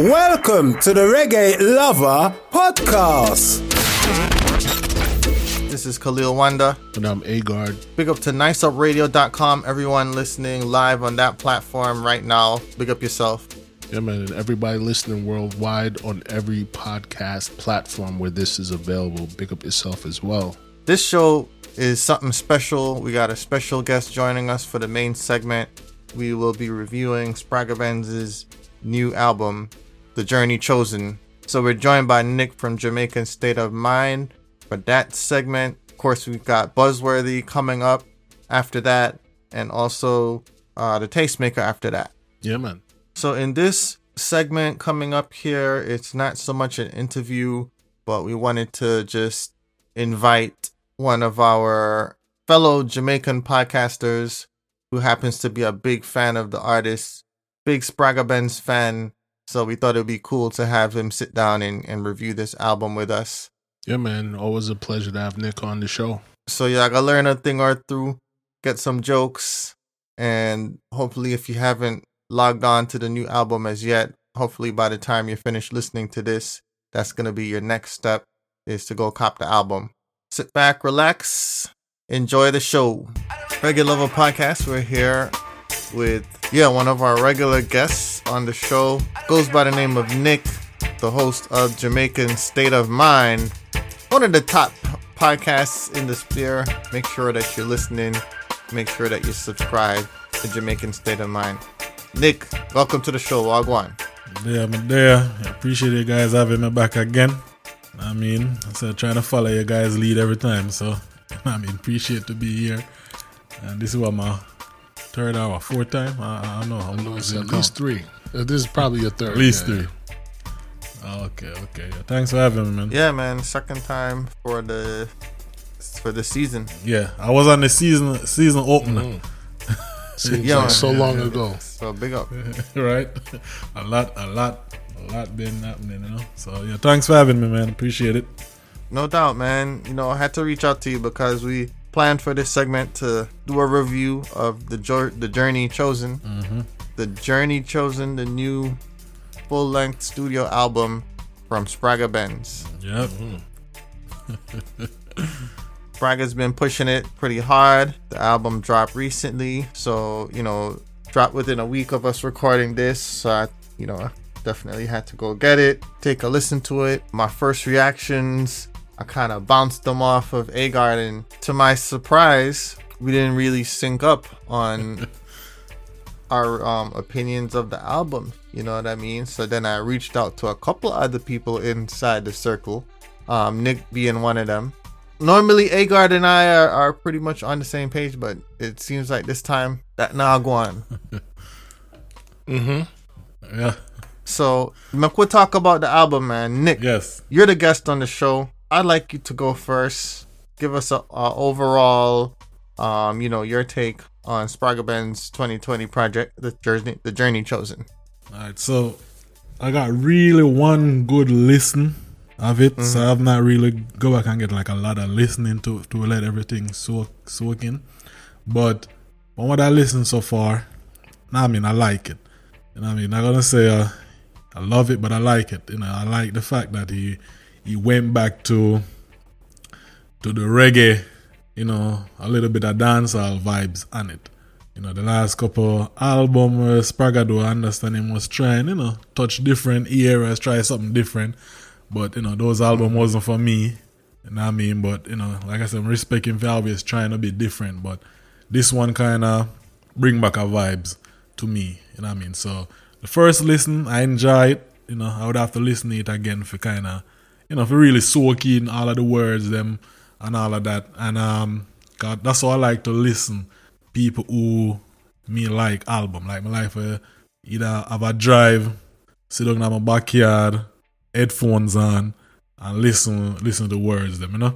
Welcome to the Reggae Lover Podcast. This is Khalil Wanda. And I'm Agard. Big up to niceupradio.com, everyone listening live on that platform right now. Big up yourself. Yeah, man, and everybody listening worldwide on every podcast platform where this is available. Big up yourself as well. This show is something special. We got a special guest joining us for the main segment. We will be reviewing Spragga Benz's new album, The Journey Chosen. So we're joined by Nick from Jamaican State of Mind for that segment. Of course, we've got Buzzworthy coming up after that, and also uh, the Tastemaker after that. Yeah, man. So in this segment coming up here, it's not so much an interview, but we wanted to just invite one of our fellow Jamaican podcasters who happens to be a big fan of the artist, big Spragga Benz fan. So we thought it would be cool to have him sit down and, and review this album with us. Yeah, man. Always a pleasure to have Nick on the show. So yeah, I gotta learn a thing or two, get some jokes, and hopefully if you haven't logged on to the new album as yet, hopefully by the time you're finished listening to this, that's gonna be your next step is to go cop the album. Sit back, relax, enjoy the show. Reggae Lover Podcast, we're here with yeah, one of our regular guests on the show. Goes by the name of Nick, the host of Jamaican State of Mind. One of the top podcasts in the sphere. Make sure that you're listening. Make sure that you subscribe to Jamaican State of Mind. Nick, welcome to the show. Wagwan. Yeah, I'm there. I appreciate you guys having me back again. I mean, I said trying to follow your guys' lead every time. So, I mean, appreciate to be here. And this is what my third hour, fourth time. I, I don't know. I know it's at least three. Uh, This is probably your third. At least yeah, three. Okay, okay. Thanks for having me, man. Yeah, man. Second time for the for the season. Yeah, I was on the season season opener, Mm-hmm. Seems Yeah, like man. so long ago. So big up. right? A lot, a lot, a lot been happening, you know. So yeah, thanks for having me, man. Appreciate it. No doubt, man. You know, I had to reach out to you because we planned for this segment to do a review of the jour- the journey chosen, Mm-hmm. the journey chosen, the new full length studio album from Spragga Benz. Yep. Spragga's been pushing it pretty hard. The album dropped recently, so you know, dropped within a week of us recording this. So I, you know, definitely had to go get it, take a listen to it. My first reactions, I kind of bounced them off of A and To my surprise, we didn't really sync up on our um, opinions of the album. You know what I mean? So then I reached out to a couple other people inside the circle, um, Nick being one of them. Normally, Agard and I are, are pretty much on the same page, but it seems like this time that now gone. Mhm. Yeah. So, Mac, we'll talk about the album, man. Nick, Yes. you're the guest on the show. I'd like you to go first. Give us a, a overall, um, you know, your take on Spragga Benz 2020 project, the journey, the journey chosen. All right. So I got really one good listen of it, so I've not really go back and get like a lot of listening to to let everything soak soak in. But from what I listened so far, I mean I like it. You know what I mean? I'm gonna say uh, I love it, but I like it. You know, I like the fact that he he went back to to the reggae, you know, a little bit of dancehall vibes on it. you know, the last couple album uh, where Spragga do I understand him was trying, you know, touch different eras, try something different. But, you know, those album wasn't for me. You know what I mean? But, you know, like I said, I'm respecting for always trying to be different. But this one kinda bring back a vibes to me. You know what I mean? So the first listen, I enjoy it. You know, I would have to listen to it again for kinda you know, for really soak in all of the words them and all of that. And um God, that's how I like to listen people who me like album. Like my life uh, either have a drive, sit down in my backyard, headphones on, and listen listen to the words them, you know.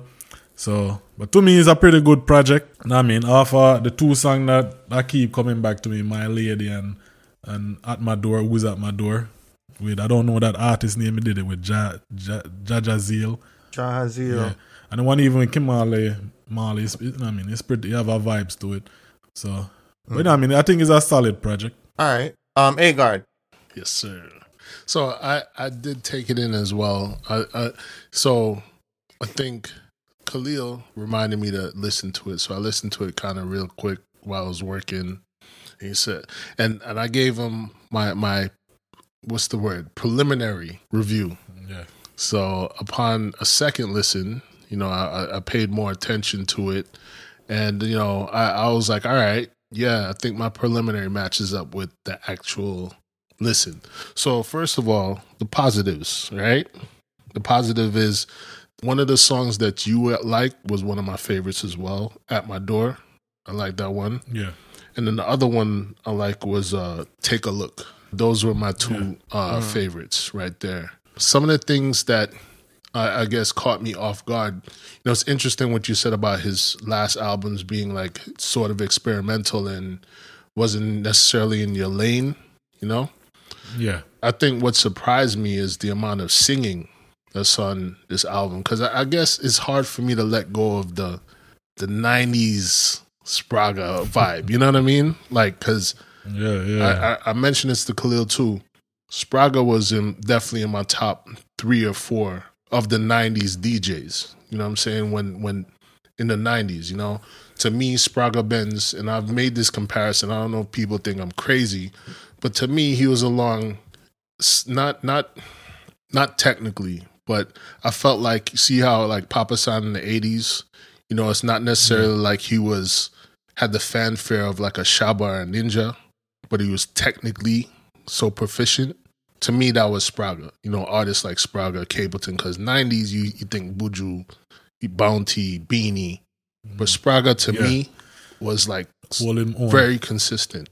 So, but to me, it's a pretty good project. You what I mean, after the two songs that, that keep coming back to me, My Lady and and At My Door, Who's At My Door. With I don't know that artist name, he did it with Ja Ja Jajazil. Jahazeal. Yeah. And the one even with Kimali, Marley, it's, you know I mean, it's pretty, you have a vibes to it. So, but you know what I mean, I think it's a solid project. All right. Um, Agard. Yes, sir. So I I did take it in as well. I, I so I think Khalil reminded me to listen to it, so I listened to it kind of real quick while I was working. He said, and and I gave him my my what's the word preliminary review. Yeah. So upon a second listen, you know, I, I paid more attention to it, and you know, I, I was like, all right, yeah, I think my preliminary matches up with the actual listen. So first of all, the positives, right? The positive is one of the songs that you like was one of my favorites as well. At my door, I like that one. Yeah. And then the other one I like was uh, Take a Look. Those were my two uh, favorites right there. Some of the things that I, I guess caught me off guard. You know, it's interesting what you said about his last albums being like sort of experimental and wasn't necessarily in your lane, you know? Yeah. I think what surprised me is the amount of singing that's on this album because I, I guess it's hard for me to let go of the the '90s Spragga vibe. You know what I mean? Like, because Yeah, yeah. I, I, I mentioned this to Khalil too. Spragga was in definitely in my top three or four of the '90s DJs. You know what I'm saying? When when in the '90s, you know, to me, Spragga Benz, and I've made this comparison. I don't know if people think I'm crazy, but to me, he was along not not not technically, but I felt like see how like Papa San in the '80s. You know, it's not necessarily like he was had the fanfare of like a Shabba or a Ninja, but he was technically so proficient. To me, that was Spragga. You know, artists like Spragga, Capleton, because '90s you you think Buju, Bounty, Beanie, but Spragga to Yeah. me was like Hold him on. very consistent.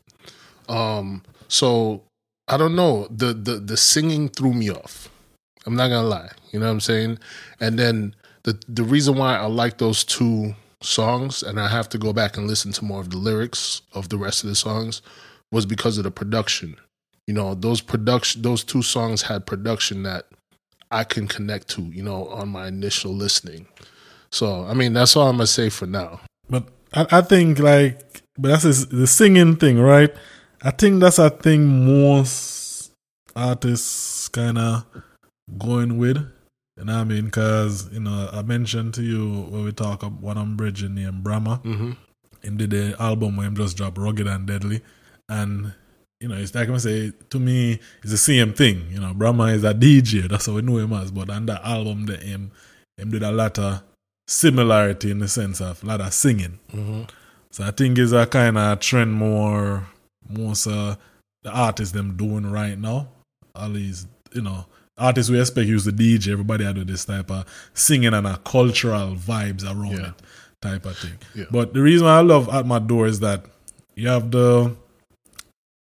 Um, so I don't know. The the the singing threw me off. I'm not gonna lie. You know what I'm saying? And then the the reason why I like those two songs, and I have to go back and listen to more of the lyrics of the rest of the songs, was because of the production. You know, those production those two songs had production that I can connect to, you know, on my initial listening. So I mean that's all I'm gonna say for now. But I, I think like, but that's the singing thing, right? I think that's a thing most artists kind of going with. You know what I mean? Because, you know, I mentioned to you when we talk about one on bridge named Bramma. Mm-hmm. Him did the album where him just dropped Rugged and Deadly. And, you know, it's like I say, to me, it's the same thing. You know, Bramma is a DJ. That's how we know him as. But on that album, that him, him did a lot of similarity in the sense of a lot of singing. Mm-hmm. So I think it's a kind of trend more, most uh, the artists them doing right now. All these, you know, artists we expect use the DJ. Everybody do this type of singing and a cultural vibes around Yeah. it type of thing. Yeah. But the reason why I love At My Door is that you have the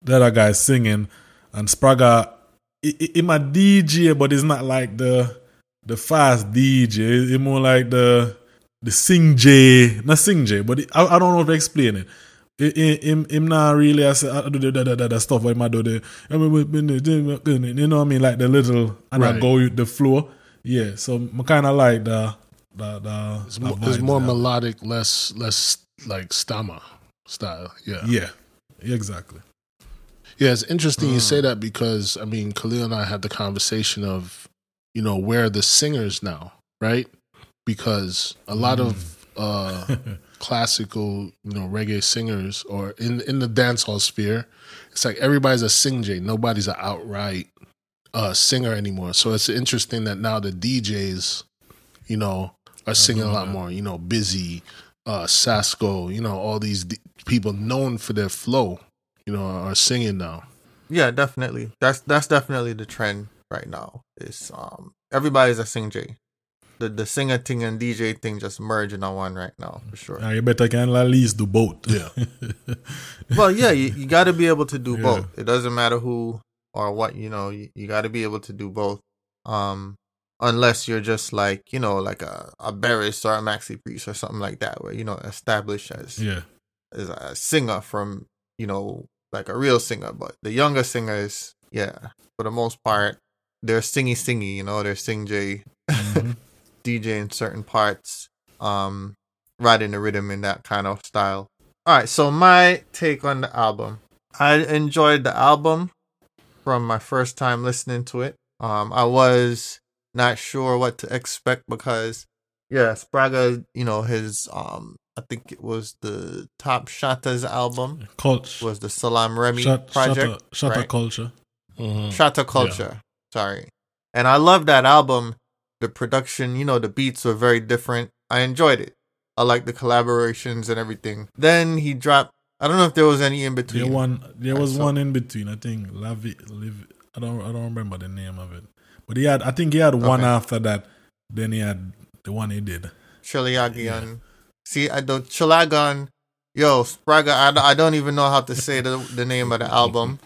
the other guy singing and Spragga. He, my DJ, but it's not like the the fast DJ. It's more like the the sing J, not sing J, but it, I, I don't know how to explain it. Him, him, him not really I say I do the, the, the, the, stuff where I do the you know what I mean like the little and I Right. go with the flow. Yeah, so I kind of like the the the. It's the more, it's more melodic, less less like stama style. Yeah. Yeah, exactly. Yeah, it's interesting you Mm. say that because I mean Khalil and I had the conversation of, you know, where are the singers now, right? Because a lot of Mm. uh classical, you know, reggae singers or in in the dancehall sphere, it's like everybody's a sing J. Nobody's an outright uh, singer anymore. So it's interesting that now the DJs, you know, are singing a lot more. You know, busy, uh, Sasco, you know, all these d- people known for their flow, you know, are singing now. Yeah, definitely. That's that's definitely the trend right now. Is um everybody's a sing J. The the singer thing and DJ thing just merging on one right now for sure. Ah, you better can at least do both. Yeah. well, yeah, you, you got to be able to do Yeah. both. It doesn't matter who or what, you know, you, you got to be able to do both. Um, unless you're just like, you know, like a, a Beres or a Maxi Priest or something like that, where, you know, established as, yeah. as a singer from, you know, like a real singer. But the younger singers, yeah, for the most part, they're singy singy, you know, they're sing J, Mhm. DJ in certain parts, um, riding the rhythm in that kind of style. All right, so my take on the album. I enjoyed the album from my first time listening to it. Um, I was not sure what to expect because, yeah, Spragga, you know, his um, I think it was the Top Shatta's album Cult- was the Salaam Remi Shut, project. Shatter, shatter right? culture. Mhm. Shatta Culture. Sorry. And I love that album. The production, you know, the beats were very different. I enjoyed it. I like the collaborations and everything. Then he dropped. I don't know if there was any in There between. one, there was saw- one in between. I think Lavi, Liv, I don't, I don't remember the name of it. But he had, I think he had one Okay. after that. Then he had the one he did. Chiliagian. See, I don't Chilagan. Yo, Spragga. I, don't- I don't even know how to say the the name of the album.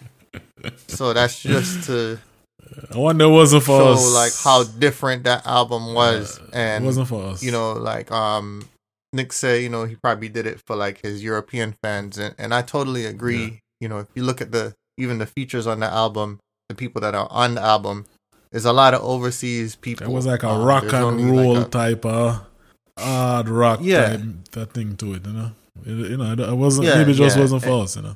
So that's just to I wonder it wasn't for show us. like how different that album was, it and wasn't for us. you know, like um Nick said, you know, he probably did it for like his European fans and, and I totally agree. Yeah. You know, if you look at the even the features on the album, the people that are on the album, there's a lot of overseas people. it was like a Um, rock and roll like a- type of hard rock Yeah. type that thing to it. You know, it, you know, it, it wasn't. Yeah, maybe it just yeah. wasn't for us. You know.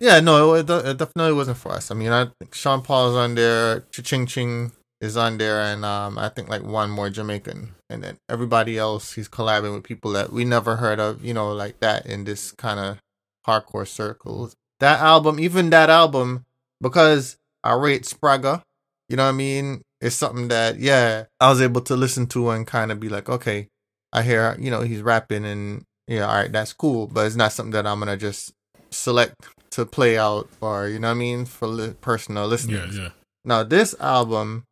Yeah, no, it, it definitely wasn't for us. I mean, I think Sean Paul's on there, Ching Ching is on there, and um, I think like one more Jamaican, and then everybody else he's collabing with people that we never heard of, you know, like that in this kind of hardcore circles. That album, even that album, because I rate Spragga, you know what I mean? It's something that yeah, I was able to listen to and kind of be like, okay, I hear you know he's rapping and yeah, all right, that's cool, but it's not something that I'm gonna just select to play out or you know what I mean for li- personal listening. Yeah, yeah. Now this album,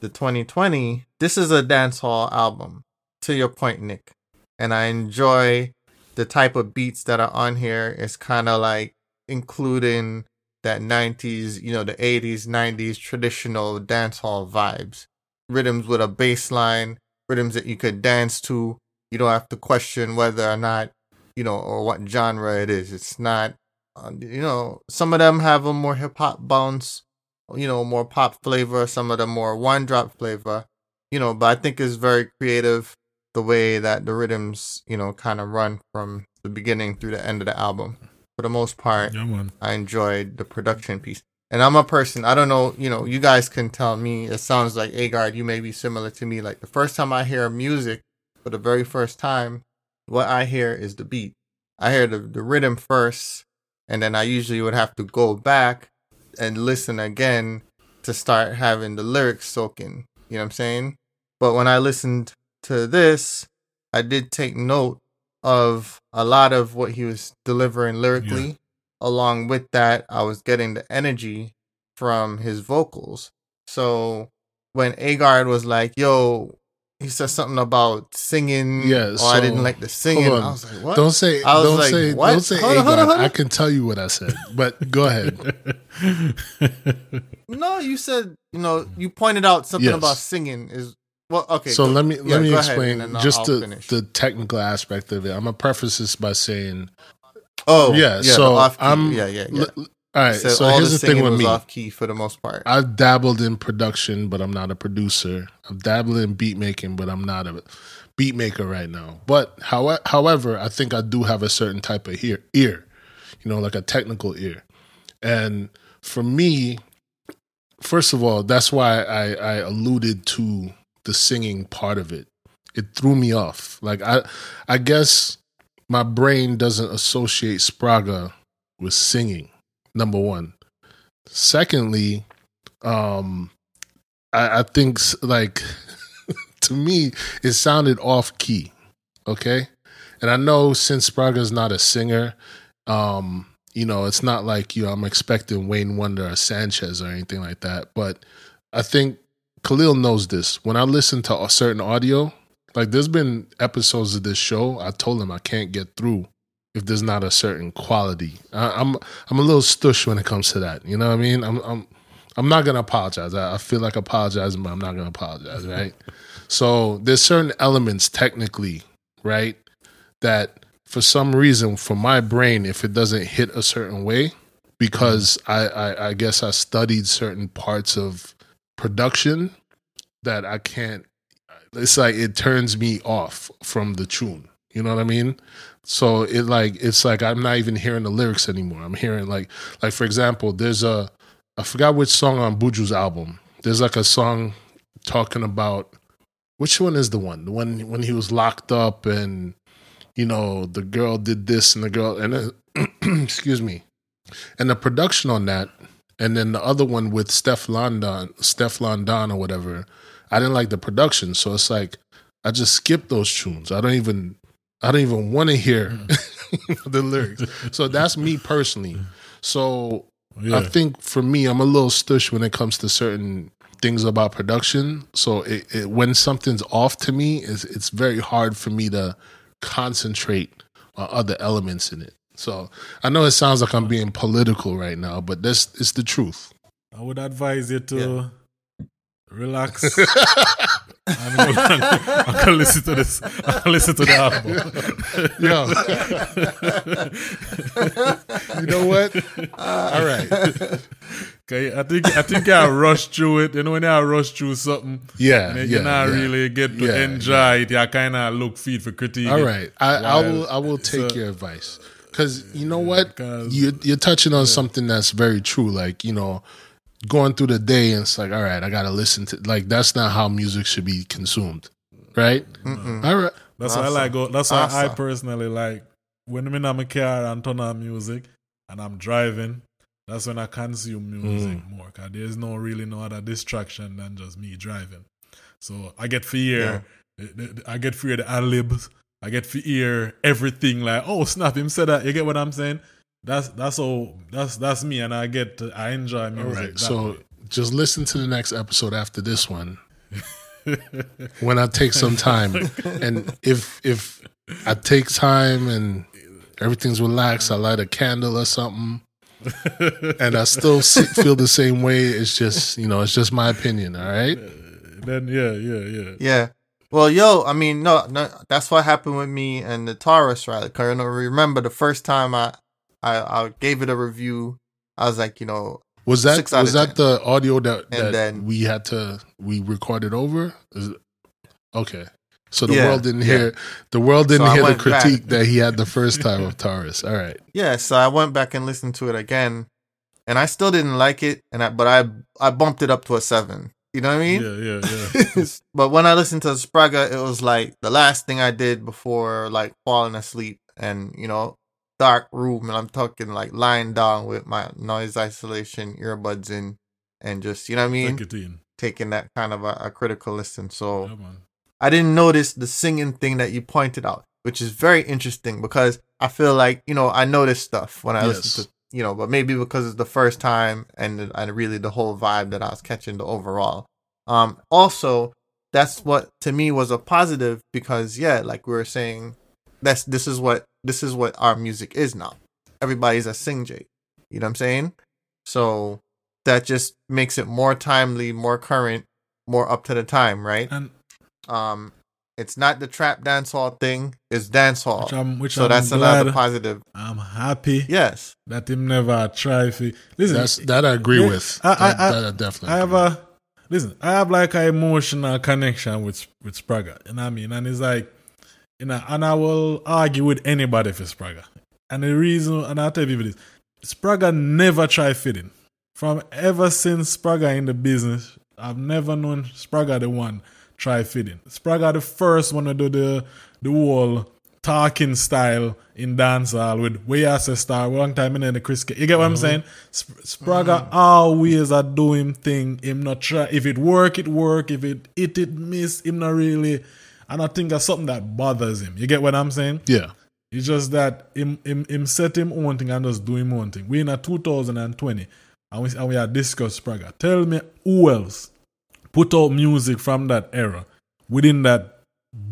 the 2020, this is a dancehall album. To your point, Nick, and I enjoy the type of beats that are on here. It's kind of like including that 90s, you know, the 80s, 90s traditional dancehall vibes. Rhythms with a bass line, rhythms that you could dance to. You don't have to question whether or not, you know, or what genre it is. It's not, uh, you know, some of them have a more hip hop bounce, you know, more pop flavor, some of them more one drop flavor, you know, but I think it's very creative the way that the rhythms, you know, kind of run from the beginning through the end of the album. For the most part, Yeah. I enjoyed the production piece. And I'm a person, I don't know, you know, you guys can tell me, it sounds like Agard, you may be similar to me. Like the first time I hear music for the very first time, what I hear is the beat. I hear the, the rhythm first, and then I usually would have to go back and listen again to start having the lyrics soaking. You know what I'm saying? But when I listened to this, I did take note of a lot of what he was delivering lyrically. Along with that, I was getting the energy from his vocals. So when Agard was like, yo, he said something about singing. Yeah, or I didn't like the singing. I was like, what? Don't say I was don't like, say what? don't say Hold on, on. I can tell you what I said. But go ahead. No, you said you know you pointed out something Yes. about singing is well okay. so go- let me yeah, let me explain and then I'll- just I'll the finish. the technical aspect of it. I'm gonna preface this by saying oh yeah, the so off-key. I'm yeah yeah yeah. l- all right, so all here's the thing singing with me. off key for the most part. I've dabbled in production, but I'm not a producer. I've dabbled in beat making, but I'm not a beat maker right now. But however, however, I think I do have a certain type of ear, ear, you know, like a technical ear. And for me, first of all, that's why I, I alluded to the singing part of it. It threw me off. Like I, I guess my brain doesn't associate Spragga with singing. Number one. Secondly, um, I, I think like to me it sounded off key. Okay, and I know since Spragga's not a singer, um, you know, it's not like you know I'm expecting Wayne Wonder or Sanchez or anything like that. But I think Khalil knows this. When I listen to a certain audio, like there's been episodes of this show, I told him I can't get through if there's not a certain quality. I, I'm I'm a little stush when it comes to that. You know what I mean? I'm I'm I'm not gonna apologize. I, I feel like apologizing, but I'm not gonna apologize, right? so there's certain elements technically, right, that for some reason for my brain, if it doesn't hit a certain way, because I, I, I guess I studied certain parts of production that I can't it's like it turns me off from the tune. You know what I mean? So it like it's like I'm not even hearing the lyrics anymore. I'm hearing like like for example, there's a I forgot which song on Buju's album. There's like a song talking about which one is the one? The one when he was locked up and you know the girl did this and the girl and uh, then, excuse me. And the production on that and then the other one with Stefflon Don, Stefflon Don or whatever. I didn't like the production, so it's like I just skip those tunes. I don't even I don't even want to hear mm. the lyrics. So that's me personally. So Yeah. I think for me, I'm a little stush when it comes to certain things about production. So it, it, when something's off to me, it's, it's very hard for me to concentrate on other elements in it. So I know it sounds like I'm being political right now, but that's it's the truth. I would advise you to relax. and go and- I can listen to this. I can listen to the album. You know what? All right. Okay, I think I think I rush through it. You know when I rush through something, Yeah, and yeah, you not yeah. really get to Yeah, enjoy it. I kind of look feed for critique. All right, I, I will. I will take your advice because you know what you you're touching on something that's very true. Like you know, going through the day and it's like, all right, I got to listen to. Like that's not how music should be consumed, right? All right, That's why I like. Go, that's why I personally like when I'm in my car and turn on music and I'm driving. That's when I consume music Mm. more. Cause there's no really no other distraction than just me driving. So I get fear. hear, I get fear hear the ad libs. I get for hear everything like, oh snap, him said that. You get what I'm saying? That's that's all. That's that's me, and I get to, I enjoy music. right. that So way. just listen to the next episode after this one. when I take some time, and if if I take time and everything's relaxed, I light a candle or something. and I still feel the same way. It's just, you know, it's just my opinion. All right. Uh, then yeah, yeah, yeah. Yeah. Well, yo, I mean, no, no, that's what happened with me and the Tarrus Riley. Cause you know, remember the first time I, I, I gave it a review. I was like, you know, Was that was that the audio that, that then- we had to we recorded over? Is okay. So the Yeah, world didn't yeah. hear the world didn't So hear the went back. critique that he had the first time of Tarrus. All right. yeah. So I went back and listened to it again, and I still didn't like it. And I, but I, I bumped it up to a seven. You know what I mean? Yeah, yeah, yeah. but when I listened to Spragga, it was like the last thing I did before like falling asleep and you know, dark room and I'm talking like lying down with my noise isolation earbuds in and just you know what I mean, taking that kind of a, a critical listen. So Yeah. I didn't notice the singing thing that you pointed out, which is very interesting because I feel like you know I notice stuff when I Yes. listen to you know, but maybe because it's the first time and and really the whole vibe that I was catching the overall. Um, also, that's what to me was a positive because yeah, like we were saying, that's this is what this is what our music is now. Everybody's a sing J. You know what I'm saying? So that just makes it more timely, more current, more up to the time, right? And Um, it's not the trap dancehall thing; it's dancehall. which I'm, which so I'm that's glad, another positive. I'm happy Yes. that him never try to listen. That's that I agree Yeah, with. I- I- that, I- that I definitely I have agree. a listen. I have like an emotional connection with with Spragga. You know what I mean? And it's like, you know, and I will argue with anybody for Spragga. And the reason, and I'll tell people this: Spragga never try fitting. From ever since Spragga in the business, I've never known Spragga the one try fitting. Spragga the first one to do the the whole talking style in dancehall with way as a star long time in the Chris. K- You get what I'm mm-hmm. saying? Sp- Spragga mm-hmm. always a do him thing. Him not try. If it work, it work. If it it it miss, him not really. And I think that's something that bothers him. You get what I'm saying? Yeah. It's just that him, him, him set him own thing and just do him own thing. We in a 2020 and we, and we are discuss Spragga. Tell me who else put out music from that era within that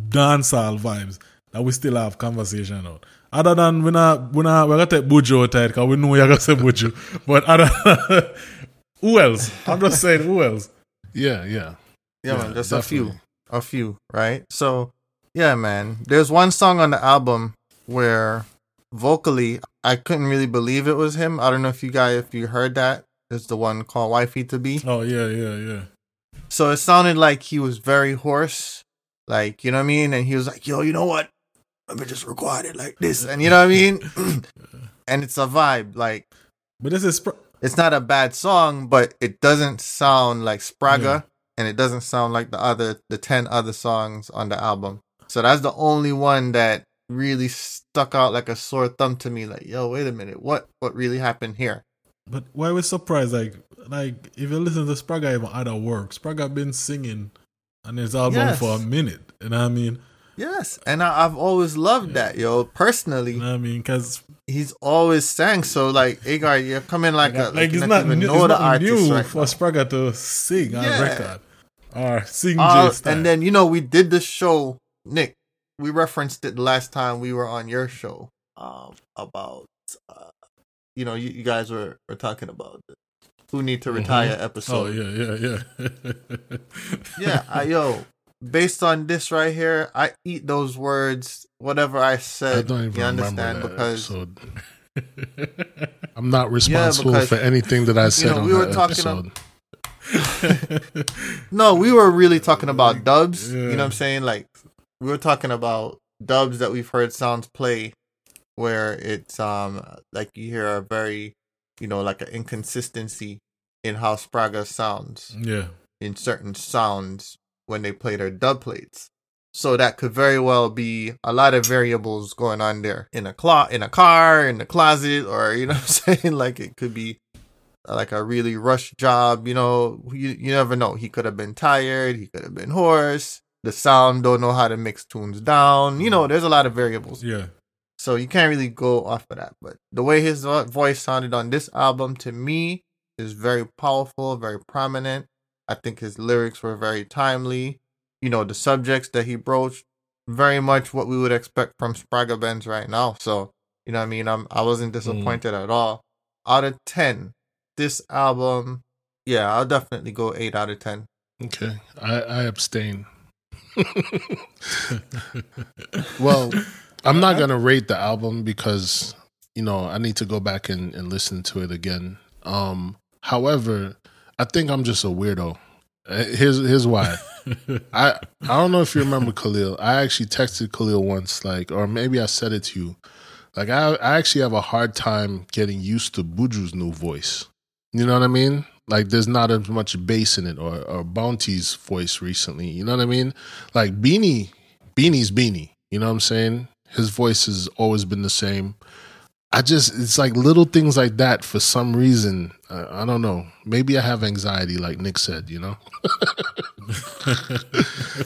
dancehall vibes that we still have conversation out. Other than we not we not we gotta take Buju out because we know you're gonna say Buju. But other who else? I'm just saying who else? Yeah, yeah. Yeah, man, just a few, definitely. A few, right? So, yeah, man. There's one song on the album where vocally I couldn't really believe it was him. I don't know if you guys if you heard that. It's the one called "Wifey to Be." Oh yeah, yeah, yeah. So it sounded like he was very hoarse, like you know what I mean. And he was like, "Yo, you know what? Let me just record it like this," and you know what I mean. and it's a vibe, like But this is Spr- it's not a bad song, but it doesn't sound like Spragga, Yeah. And it doesn't sound like the other the ten other songs on the album. So that's the only one that really stuck out like a sore thumb to me. Like, yo, wait a minute, what what really happened here? But why was surprised? Like, like if you listen to Spragga even other work, Spragga been singing on his album Yes. for a minute. You know what I mean? Yes, and I, I've always loved that, yo. Personally, You know what I mean? Because he's always sang. So like, Agar, you're coming like, a, like, like, it's not even new, it's not artist new right for now. Spragga to sing on Yeah. record or sing Uh, and then you know we did the show, Nick. We referenced it the last time we were on your show um, about, uh, you know, you, you guys were, were talking about the who need to retire oh episode. Oh, yeah, yeah, yeah. yeah, I, yo, based on this right here, I eat those words. Whatever I I said, don't even you understand because. I'm not responsible because, for anything that I said know, on we were that talking episode. no, we were really talking about dubs. You know what I'm saying? Like we were talking about dubs that we've heard sounds play where it's um like you hear a very you know like an inconsistency in how Spragga sounds yeah. in certain sounds when they play their dub plates. So that could very well be a lot of variables going on there in a clo- in a car, in the closet, or you know what I'm saying? Like it could be Uh, like a really rush job, you know, you, you never know. He could have been tired, he could have been hoarse. The sound don't know how to mix tunes down. You know, mm-hmm. there's a lot of variables. Yeah. So you can't really go off of that. But the way his voice sounded on this album to me is very powerful, very prominent. I think his lyrics were very timely. You know, the subjects that he broached, very much what we would expect from Spragga Benz right now. So, you know what I mean? I'm, I wasn't mm. disappointed at all. Out of 10, this album, yeah, I'll definitely go 8 out of 10. Okay, I, I abstain. well, I'm not gonna rate the album because you know I need to go back and, and listen to it again. Um, however, I think I'm just a weirdo. Uh, Here's here's why. I I don't know if you remember Khalil. I actually texted Khalil once, like, or maybe I said it to you. Like, I I actually have a hard time getting used to Buju's new voice. You know what I mean? Like, there's not as much bass in it, or or Bounty's voice recently. You know what I mean? Like Beanie, Beanie's Beanie. You know what I'm saying? His voice has always been the same. I just it's like little things like that for some reason. Uh, I don't know. Maybe I have anxiety, like Nick said. You know.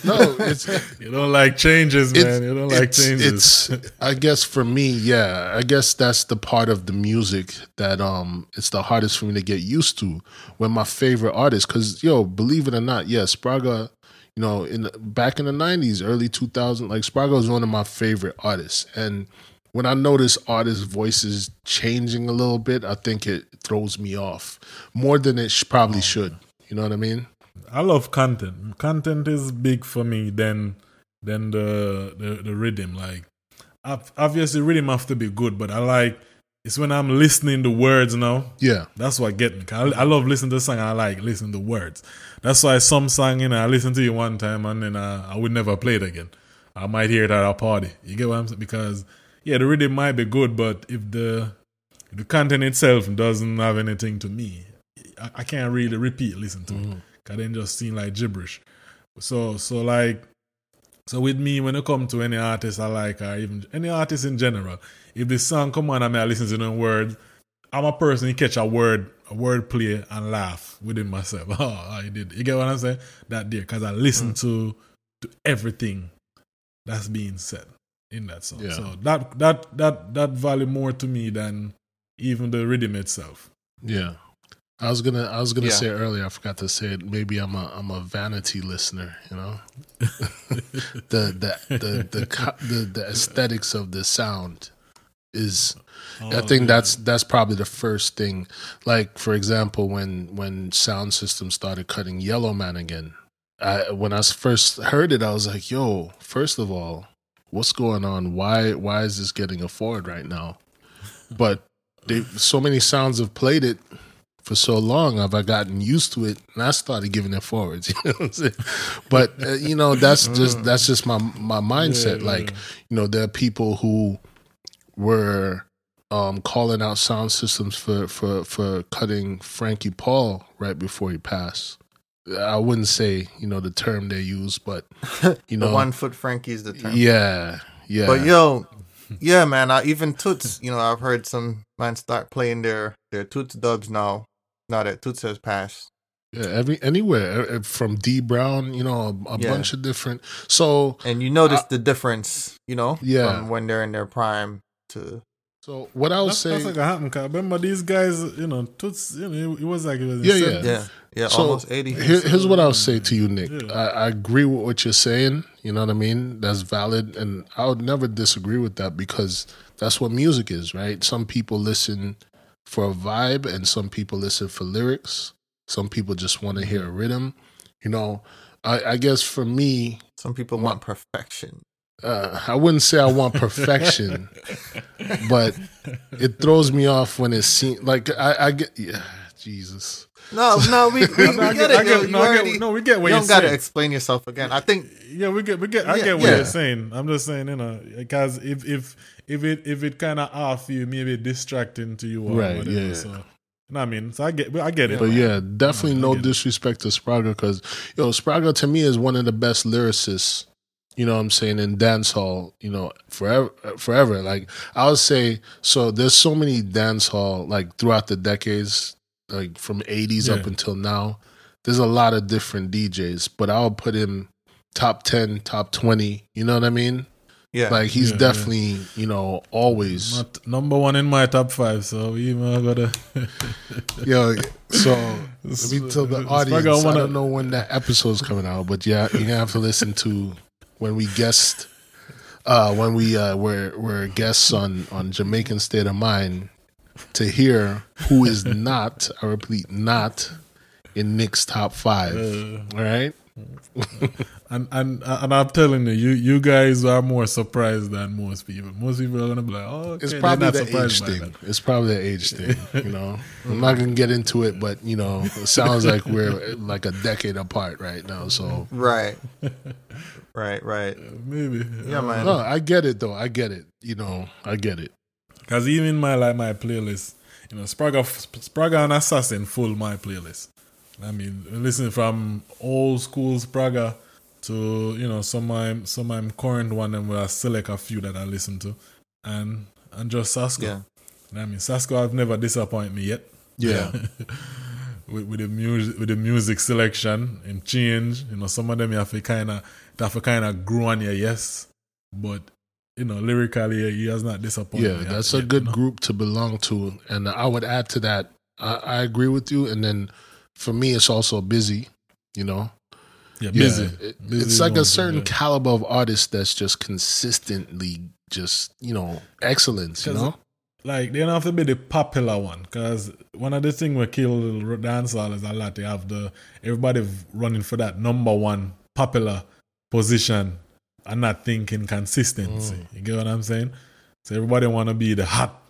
no, it's You don't like changes, man. you don't like it's- changes. It's, I guess for me, yeah. I guess that's the part of the music that um it's the hardest for me to get used to. When my favorite artist, because yo, believe it or not, yeah, Spragga, you know, in the, back in the '90s, early 2000, like Spragga was one of my favorite artists, and when I notice artists' voices changing a little bit, I think it throws me off more than it sh- Oh, probably should. You know what I mean? I love content. Content is big for me than than the the, the rhythm. Like obviously rhythm have to be good, but I like it's when I'm listening to words now. Yeah. That's what get me. I love listening to song. I like listening to words. That's why some song, you know, I listen to you one time and then I, I would never play it again. I might hear it at a party. You get what I'm saying? Because yeah, the rhythm might be good, but if the if the content itself doesn't have anything to me, I, I can't really repeat listen to it. Cause then just seem like gibberish. So so like So with me, when it come to any artist I like, or even any artist in general, if the song come on and I listen to the words, I'm a person who catch a word, a word play and laugh within myself. Oh, I did. You get what I'm saying? That there, because I listen Mm. to to everything that's being said in that song. Yeah. So that that that that value more to me than even the rhythm itself. Yeah. I was gonna I was gonna Yeah. say earlier, I forgot to say it. Maybe I'm a I'm a vanity listener, you know. the, the the the the the aesthetics of the sound is I Oh, think yeah. that's that's probably the first thing. Like for example, when when sound systems started cutting Yellowman again, I, when I first heard it, I was like, "Yo, first of all, what's going on? Why why is this getting a forward right now?" But they so many sounds have played it for so long. Have I gotten used to it, and I started giving it forwards. You know what I'm saying? But uh, you know, that's just that's just my my mindset. Yeah, like you know, there are people who were um, calling out sound systems for, for, for cutting Frankie Paul right before he passed. I wouldn't say you know the term they use, but you know, one foot Frankie is the term. yeah, yeah. But yo, yeah, man. I, even Toots, you know, I've heard some man start playing their their Toots dubs now. Now that Toots has passed. yeah, every anywhere from D Brown, you know, a, a Yeah. bunch of different. So, And you notice the difference, you know, Yeah. from when they're in their prime to so what I would That's, say, that's like a happen. Cause remember these guys, you know, Toots, you know, it, it was like it was Yeah, yeah. yeah, yeah, So, almost eighty. Here, here's what I'll say to you, Nick. Yeah. I, I agree with what you're saying. You know what I mean? That's valid, and I would never disagree with that because that's what music is, right? Some people listen for a vibe, and some people listen for lyrics. Some people just want to hear a rhythm. You know, I, I guess for me, Some people want perfection. Uh, I wouldn't say I want perfection, but it throws me off when it seems like I, I get. Yeah, Jesus. No, no, we, we, we get, get- it. get- You no, I get- no, we get what you don't got to explain yourself again. I think Yeah, we get, we get. I Yeah, get what yeah. you're saying. I'm just saying, you know, because if if if it if it kind of off you, maybe distracting to you or Right, whatever. yeah. So, you know what I mean, so I get, I get it. But yeah, definitely No, I no get it. disrespect to Spragga because yo, Spragga to me is one of the best lyricists. You know what I'm saying in dancehall. You know forever, forever. Like I would say, so there's so many dancehall like throughout the decades, like from 80s up until now. There's a lot of different DJs, but I'll put him top 10, top 20. You know what I mean? yeah, Like he's Yeah, definitely, you know, always. Not number one in my top five, so we even gotta. Yo, so let me tell the Spragga audience. I wanna- don't know when that episode's coming out, but yeah, you're gonna have to listen to when we guest, uh, when we uh, were were guests on on Jamaican State of Mind to hear who is not, I repeat, not in Nick's top five. Uh. all right, And and and I'm telling you, you you guys are more surprised than most people. Most people are gonna be like, "Oh, okay, it's probably not the age thing. that." It's probably the age thing. You know, I'm not gonna get into it, but you know, it sounds like we're like a decade apart right now. So right, right, right. Maybe, Yeah, man. No, I get it though. I get it. You know, I get it. Because even my like my playlist, you know, Spragga, Spragga and Assassin full my playlist. I mean, listen from old school Spragga to you know some of my some current one, and where I select a few that I listen to, and and just Sasco. Yeah. I mean, Sasco have never disappointed me yet. Yeah. with, with the music with the music selection and change. You know, some of them you have to kind of have to kind of grow on you, yes, but you know, lyrically he has not disappointed. Yeah, that's yet, a good you know? group to belong to. And I would add to that, I, I agree with you. And then for me, it's also busy, you know? Yeah, Yeah, busy. it- Busy it's like a certain yeah. caliber of artist that's just consistently just, you know, excellence, You know? Like they don't have to be the popular one because one of the things we kill dancehall is a lot. They have the everybody running for that number one popular position and not thinking consistency. Mm. You get what I'm saying? So everybody want to be the hot.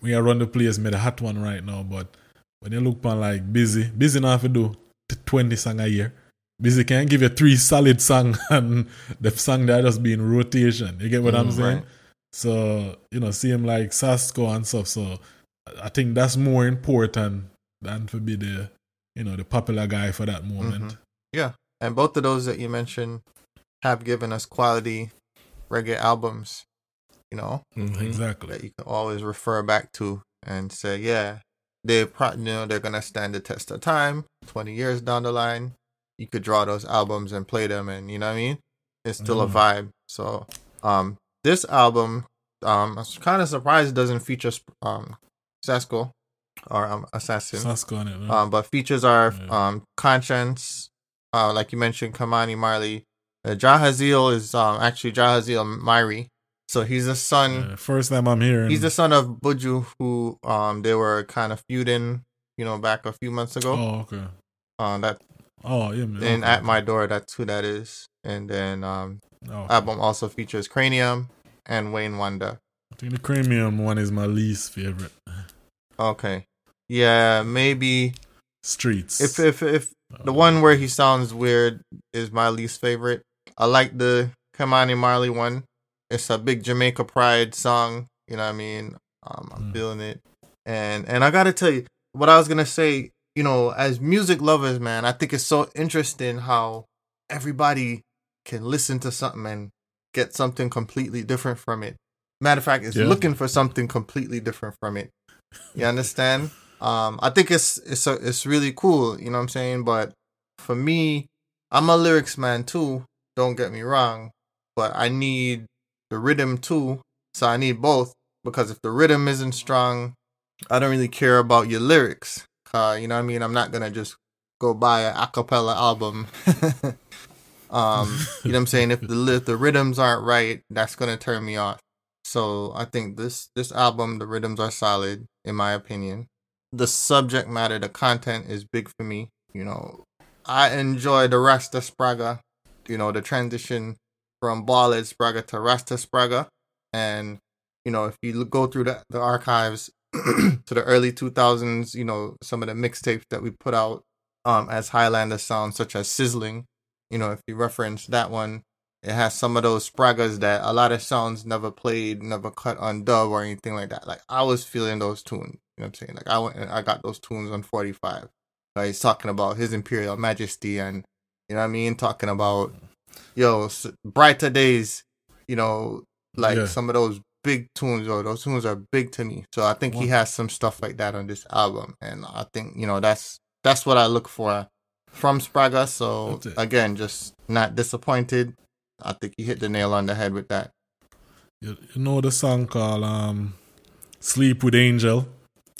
We are run the place, me the hot one right now. But when you look on like busy, busy not have to do t- twenty song a year. Busy can give you three solid song and the song that just be in rotation. You get what I'm Mm, saying? right. So, you know, see him like Sasco and stuff. So I think that's more important than to be the, you know, the popular guy for that moment. Mhm. Yeah, and both of those that you mentioned have given us quality reggae albums, you know, Exactly. that you can always refer back to and say, yeah, they pro- you know they're gonna stand the test of time. Twenty years down the line, you could draw those albums and play them, and you know what I mean. It's still a Mm. vibe. So, um, this album, um, I was kind of surprised it doesn't feature um, Sasco or um, Assassin. Sasco on it. no? Um, but features are Yeah. um Konshens, uh, like you mentioned, Ky-Mani Marley. Uh, Jahazeal is um actually Jahazeal Myrie. So he's the son. Yeah, first time I'm hearing. He's the son of Buju, who um they were kind of feuding, you know, back a few months ago. Oh, okay. Uh, that Oh, yeah. Man. and okay. at my door, that's who that is. And then um Oh, album also features Kranium and Wayne Wonder. I think the Kranium one is my least favorite. Okay, yeah, maybe Streets. if if if the Oh. one where he sounds weird is my least favorite. I like the Ky-Mani Marley one. It's a big Jamaica pride song. You know what I mean? Um, I'm Mm. feeling it. And and I gotta tell you, what I was gonna say, you know, as music lovers, man, I think it's so interesting how everybody can listen to something and get something completely different from it. Matter of fact, is Yeah. looking for something completely different from it. You understand? Um, I think it's it's a, it's really cool, you know what I'm saying? But for me, I'm a lyrics man too. Don't get me wrong, but I need the rhythm too. So I need both because if the rhythm isn't strong, I don't really care about your lyrics. Uh, you know what I mean? I'm not gonna just go buy an acapella album. um, you know what I'm saying? If the if the rhythms aren't right, that's gonna turn me off. So I think this this album, the rhythms are solid in my opinion. The subject matter, the content is big for me. You know, I enjoy the Rasta Spragga. You know, the transition from Ballad Spragga to Rasta Spragga, and you know, if you go through the, the archives to the early 2000s, you know, some of the mixtapes that we put out um, as Highlander sounds, such as Sizzling, you know, if you reference that one, it has some of those Spraggas that a lot of sounds never played, never cut on dub or anything like that. Like I was feeling those tunes. You know what I'm saying? Like I went and I got those tunes on 45. Like he's talking about his Imperial Majesty and you know what I mean? Talking about yo brighter days. You know, like Yeah. some of those big tunes. Yo, those tunes are big to me. So I think he has some stuff like that on this album, and I think you know that's that's what I look for from Spragga. So again, just not disappointed. I think he hit the nail on the head with that. You, you know the song called um, "Sleep with Angel,"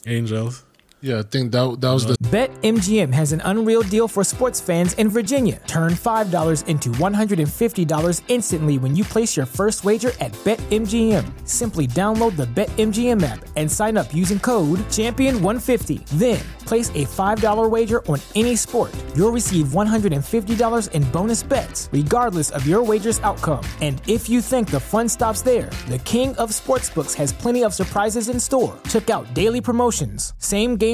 Angels. Yeah, I think that that was the BetMGM has an unreal deal for sports fans in Virginia. Turn $5 into $150 instantly when you place your first wager at BetMGM. Simply download the BetMGM app and sign up using code Champion150. Then place a $5 wager on any sport. You'll receive $150 in bonus bets, regardless of your wager's outcome. And if you think the fun stops there, the King of Sportsbooks has plenty of surprises in store. Check out daily promotions, same game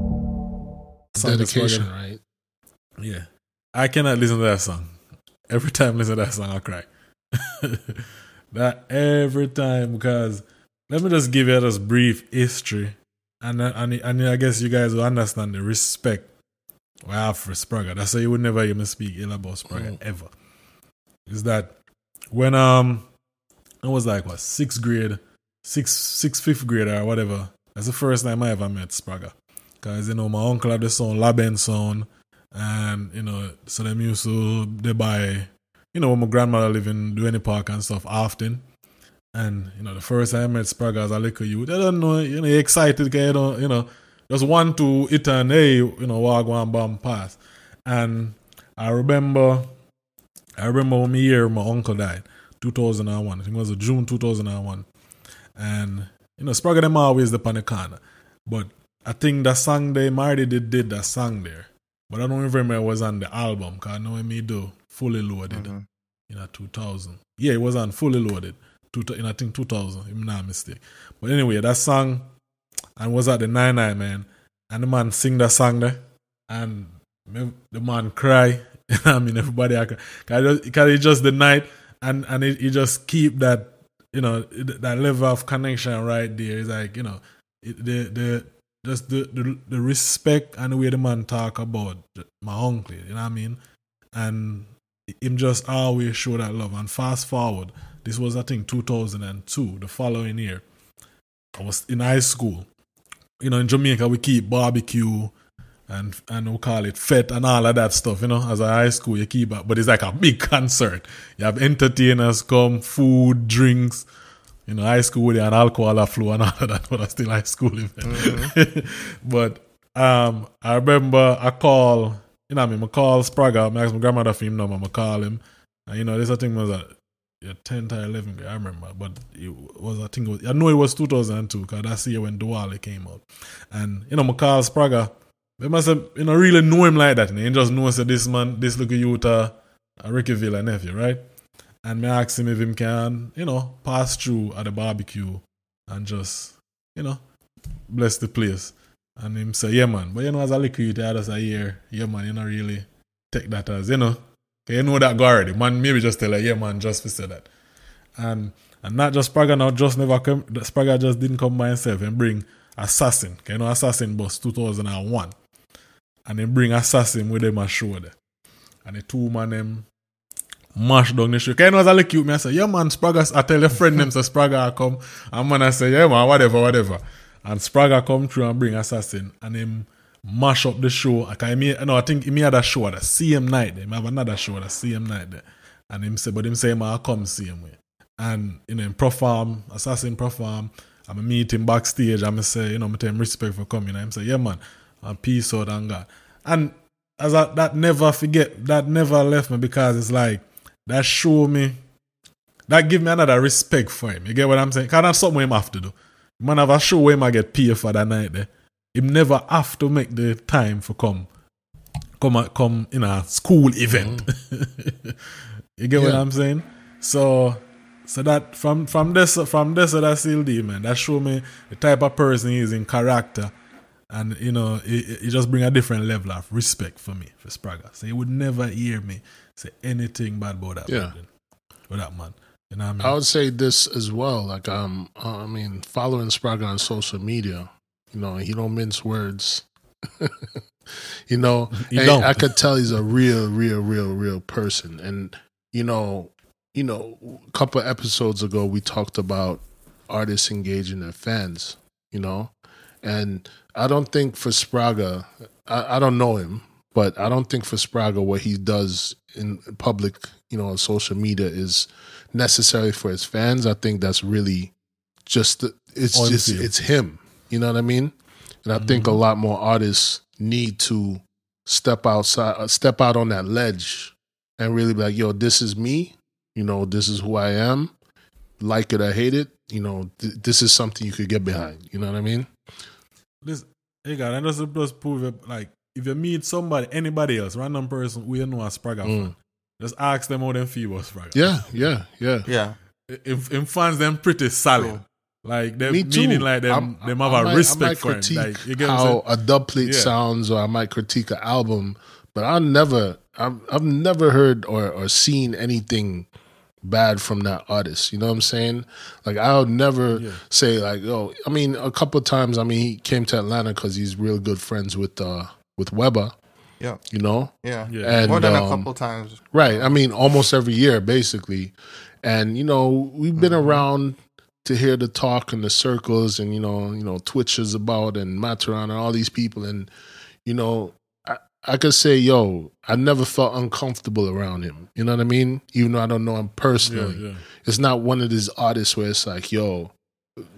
Dedication, right? Yeah. I cannot listen to that song. Every time I listen to that song, I cry. that every time because let me just give you this brief history, and I- and and I guess you guys will understand the respect we have for Spragga. That's why you would never hear me speak ill about Spragga ever. Is that when um I was like what sixth grade, sixth sixth fifth grade or whatever. That's the first time I ever met Spragga. Cause you know my uncle had the son Laben son, and you know so them used to they buy you know, when my grandmother live in Duhaney Park and stuff often. And, you know, the first time I met Spragga as a little youth, I don't know, you know, excited, guy, you know, you know, just want to eat and hey, you know, walk one bomb pass. And I remember, I remember my year my uncle died, 2001. I think it was June 2001. And, you know, Spragga them always the on. But I think that song they Marty did, did that song there. But I don't remember it was on the album, because I know me do fully loaded Mm-hmm. in a 2000. Yeah, it was on fully loaded two, in I think 2000, if I'm not mistake. But anyway, that song and was at the 99 man, and the man sing that song there, and the man cry. I mean, everybody, I because it's just the night, and and it, it just keep that you know that level of connection right there. It's like you know it, the the just the, the the respect and the way the man talk about my uncle. You know what I mean? And him just always show that love. And fast forward, this was I think 2002, the following year. I was in high school. You know, in Jamaica we keep barbecue and and we call it fet and all of that stuff. You know, as a high school you keep, but it's like a big concert. You have entertainers come, food, drinks. You know, high school and alcohol flow and all of that, but I still high school event. but um, I remember I call, you know, I mean, I call Spragga, I ask my grandmother for him number, I call him, and you know, this I think was a yeah, 10th or 11th, I remember, but it was, I think, it was, I know it was 2002, because that's the year when Duale came out. And, you know, I call Spragga, they must have, you know, really know him like that, and he just knows that this man, this little youth, uh, a Ricky Villa nephew, right? And me ask him if him can, you know, pass through at the barbecue and just, you know, bless the place. And him say, yeah, man. But you know, as a little youth, I just a year, yeah, man, you know, really take that as, you know, you know that go already. Man, maybe just tell her, yeah, man, just for say that. And and not just Spragga now, just never come, Spragga just didn't come by himself and bring Assassin. you know, Assassin bus 2001. And then bring Assassin with them a show there. And the two man them mash down the show. Can you know as look cute, me I say, yeah man, Spragga, I tell your friend them say Spragga I come. And man I say, yeah man, whatever, whatever. And Spragga come through and bring Assassin and him mash up the show. I can me, no, I think he had a show at the same night. He have another show at the same night. And him say, but him say, man, I come see him way. And you know, him perform, Assassin perform. I'm meet him backstage. I'm say, you know, I tell him respect for coming. Him say, yeah man, and peace out and God. And as I, that never forget, that never left me because it's like that show me, that give me another respect for him. You get what I'm saying? Cause that's something him have to do. Man have a show where him I get paid for that night there. Him never have to make the time for come, come come in a school event. Mm. you get what I'm saying? So, so that from from this from this that still D man, that show me the type of person he is in character, and you know it, it just bring a different level of respect for me for Spragga. So he would never hear me say anything bad about that. Yeah. man. With that man, you know what I mean? I would say this as well. Like, um, uh, I mean, following Spragga on social media, you know, he don't mince words. you know, don't. I could tell he's a real, real, real, real person. And you know, you know, a couple episodes ago we talked about artists engaging their fans. You know, and I don't think for Spragga, I, I don't know him, but I don't think for Spragga what he does in public, you know, on social media is necessary for his fans. I think that's really just it's On just field. it's him. You know what I mean? And I think a lot more artists need to step outside, uh, step out on that ledge, and really be like, "Yo, this is me. You know, this is who I am. Like it or hate it. You know, th- this is something you could get behind. You know what I mean? This, hey God, and just just prove it. Like, if you meet somebody, anybody else, random person who you know as Spragga fan, just ask them how them feel about Spragga. Mm. Yeah, yeah, yeah. Yeah. If, if fans them pretty solid. Like them Me too. meaning like them, I'm- them have a might- respect for him. critique Like you get how a dub plate Yeah. sounds, or I might critique an album, but I never, I've, I've never heard or, or seen anything bad from that artist. You know what I'm saying? Like I would never say like, oh, I mean, a couple of times. I mean, he came to Atlanta because he's real good friends with uh with Weber. Yeah. You know, Yeah. And, More than a um, couple times. Right. I mean, almost every year, basically. And you know, we've been around to hear the talk and the circles, and you know, you know, Twitch is about and Mataran and all these people, and you know, I, I could say, yo, I never felt uncomfortable around him. You know what I mean? Even though I don't know him personally. Yeah, yeah. It's not one of these artists where it's like, yo,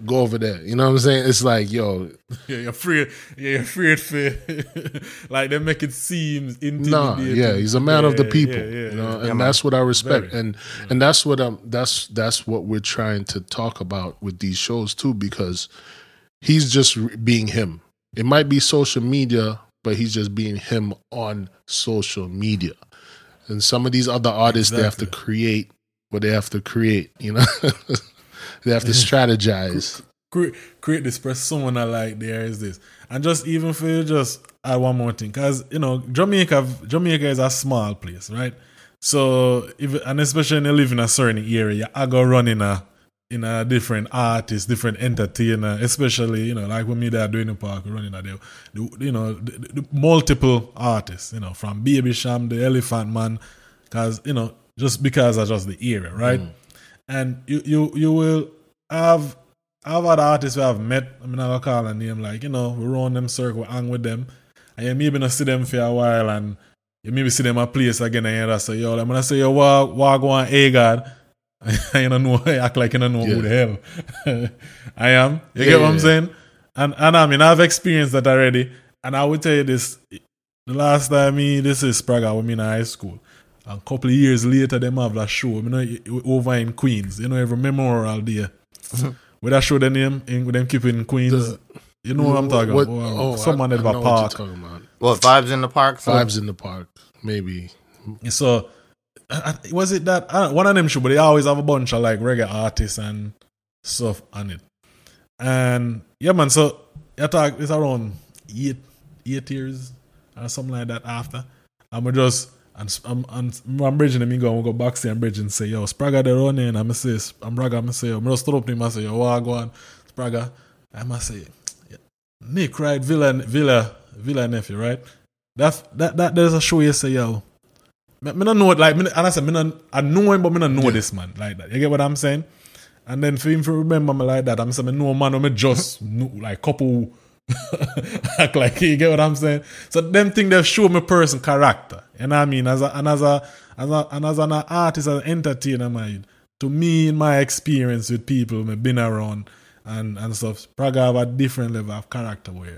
go over there. You know what I'm saying? It's like, yo, Yeah, you're afraid. Yeah, you're afraid for like they make it seem intimidating. nah, yeah, he's a man of the people. yeah, yeah, you know, yeah. and that's what I respect. Very. And and that's what I'm that's that's what we're trying to talk about with these shows too, because he's just re- being him. It might be social media, but he's just being him on social media. And some of these other artists, they have to create what they have to create. You know, they have to strategize. create, create this persona like there is this. And just even for you just add one more thing. Because you know jamaica jamaica is a small place right? So if and especially when you live in a certain area i go run in a in a different artist different entertainer especially you know like when me there doing the park running at the, the you know the, the, the multiple artists you know from Baby Cham the elephant man because you know just because of just the area right mm. And you you you will have I've had artists who I've met, I mean, I'll call a name, like, you know, we run them circle, hang with them, and you maybe not see them for a while, and you maybe see them a place again, and you just say, yo, I'm gonna say, yo, walk, walk on A God, and you don't know, act like you don't know who the hell I am. You Yeah, get what I'm yeah. saying? And, and I mean, I've experienced that already, and I will tell you this, the last time me, this is Spraga, when me in high school. A couple of years later, them have that show, you know, over in Queens, you know, every Memorial Day. Where that show the name in with them keeping Queens. you know what I'm talking What- about? oh, Someone I- at I the know what you're park. talking about. What vibes in the park? So Vibes in the park, maybe. So I- I- was it that I one of them show, but they always have a bunch of like reggae artists and stuff on it. And yeah, man. So you talk it's around eight eight years or something like that after. And we just and I'm um, and I'm bridging and me go we go backstage and bridge and say, yo, Spragga the running and I'm say I'm Braga, I'm say, yo, I'm just up to him and say, yo, what go on, Spragga. I'm say, yeah. Nick, right? Villa Villa Villa nephew, right? That that that there's a show you say, yo. Me, me don't know it like me, and I said me not, I know him but me don't know this man like that. You get what I'm saying? And then for him to remember me like that, I'm saying me know a man me just know, like couple act like you get what I'm saying. So them thing they show me person character. You know what I mean? As a and as a as a and as an artist, as an entertainer, man. To me, in my experience with people me been around and and stuff, Praga have a different level of character where you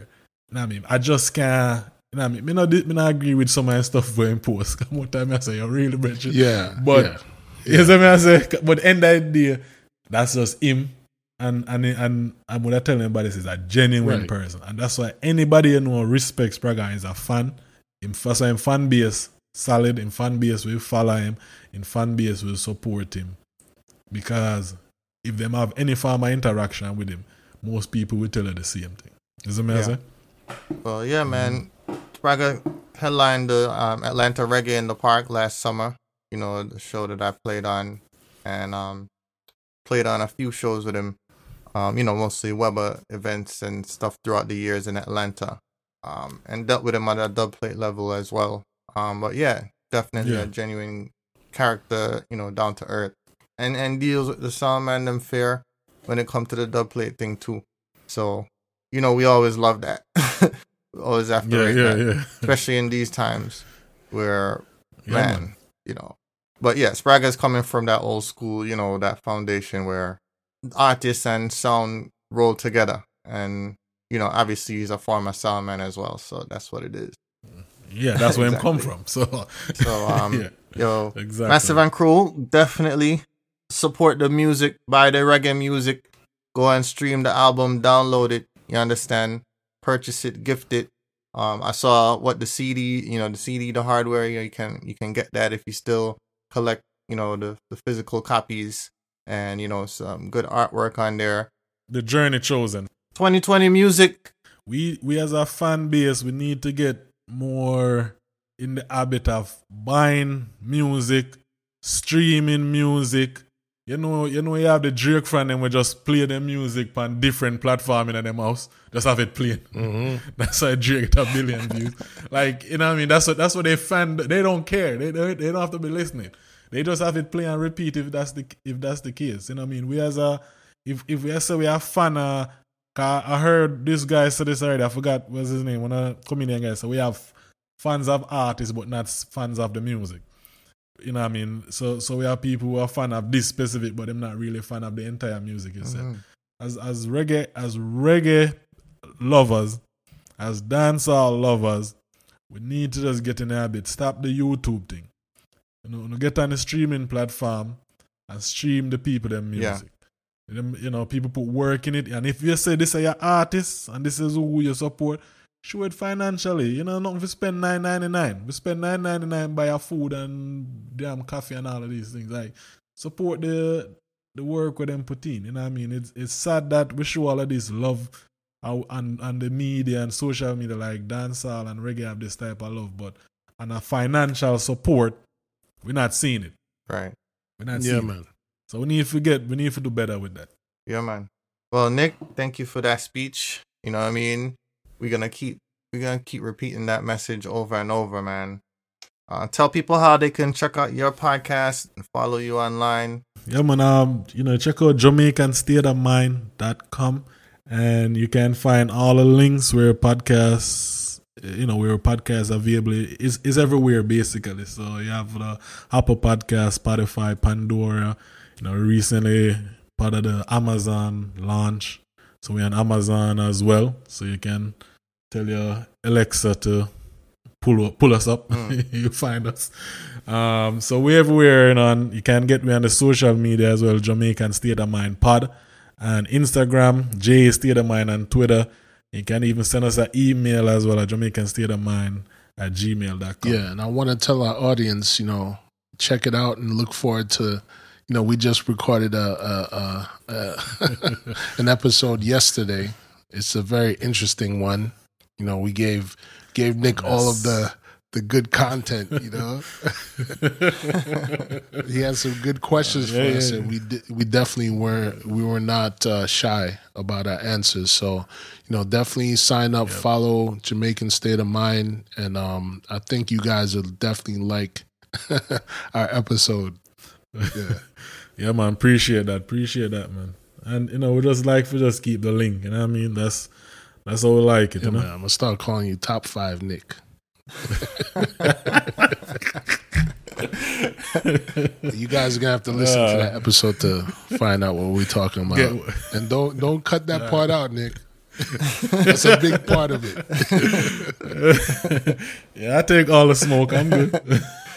know what I mean? I just can't you know what I mean? Me not, me not agree with some of the stuff where in post. One time I say, you're really rich. Yeah, But, yeah. you see I mean I say? But end of the day, that's just him. And and and I'm gonna tell anybody this is a genuine Right. person. And that's why anybody you know respects Praga and is a fan. In first in fan base solid, in fan base will follow him, in fan base will support him. Because if them have any form of interaction with him, most people will tell you the same thing. You see me I Yeah. Well, yeah, man. Spragga headlined the um, Atlanta Reggae in the Park last summer. You know, the show that I played on, and um, played on a few shows with him. Um, you know, mostly Weber events and stuff throughout the years in Atlanta. Um, and dealt with him at a dub plate level as well. Um, but yeah, definitely Yeah. a genuine character. You know, down to earth, and and deals with the sound man them fair when it comes to the dub plate thing too. So you know, we always love that. Always to Yeah, yeah, that. yeah. Especially in these times where, Yeah, man, man. you know. But yeah, Spragga's coming from that old school, you know, that foundation where artists and sound roll together. And, you know, obviously he's a former sound man as well. So that's what it is. Yeah, that's where him come from. So So, um, yeah, yo, exactly. Massive and Cruel, definitely support the music, buy the reggae music, go and stream the album, download it. You understand? Purchase it, gift it. Um, I saw what the CD, you know, the CD, the hardware. You, know, you can you can get that if you still collect, you know, the the physical copies, and you know, some good artwork on there. the journey chosen. 2020 music. we we as a fan base we need to get more in the habit of buying music, streaming music. You know, you know, you have the Drake fan and we just play the music on different platform in them house. Just have it playing. Mm-hmm. That's why Drake get a billion views. Like, you know what I mean? That's what that's what they fan they don't care. They, they they don't have to be listening. They just have it play and repeat if that's the if that's the case. You know what I mean? We as a if if we say we are fan uh, I heard this guy say this already. I forgot what's his name. One of comedian guys. So we have fans of artists but not fans of the music. You know what I mean? So so we have people who are fan of this specific, but they're not really fan of the entire music itself. Mhm. As as reggae as reggae lovers, as dancehall lovers, we need to just get in there a. Stop the YouTube thing. You know, you get on the streaming platform and stream the people them Yeah. music. Them, you know, people put work in it, and if you say this is your artist and this is who you support, show it financially. You know, nothing to spend nine ninety nine. We spend nine ninety nine buy your food and damn coffee and all of these things. Like support the the work with them put in. You know what I mean? It's it's sad that we show all of this love and and the media and social media like dancehall and reggae have this type of love, but and a financial support, we're not seeing it. Right. We're not Yeah, seeing it. man. So we need to forget. we need to do better with that. Yeah, man. Well, Nick, thank you for that speech. You know what I mean? We're gonna keep we're gonna keep repeating that message over and over, man. Uh, tell people how they can check out your podcast and follow you online. Yeah, man. Um, you know, check out JamaicanStateOfMind.com and you can find all the links where podcasts, you know, where podcasts are available. Is is everywhere basically. So you have the Apple Podcast, Spotify, Pandora. You know, recently part of the Amazon launch. So we're on Amazon as well. So you can tell your Alexa to pull pull us up. you find us. Um, so we're everywhere and on. You can get me on the social media as well. Jamaican State of Mind Pod and Instagram, J State of Mind and Twitter. You can even send us an email as well at Jamaican State of Mind at gmail.com. Yeah, and I want to tell our audience, you know, check it out and look forward to. You know, we just recorded a, a, a, a an episode yesterday. It's a very interesting one. You know, we gave gave Nick all of the the good content. You know, he had some good questions for Yeah, us, yeah. and we di- we definitely were we were not uh, shy about our answers. So, you know, definitely sign up, follow Jamaican State of Mind, and um, I think you guys will definitely like our episode. Yeah. Yeah, man. Appreciate that. Appreciate that, man. And you know, we just like to just keep the link. You know what I mean? That's that's how we like it. Yeah, you know. man, I'm gonna start calling you top five, Nick. you guys are gonna have to listen to that episode to find out what we're talking about, Yeah. and don't don't cut that part out, Nick. That's a big part of it. yeah, I take all the smoke. I'm good.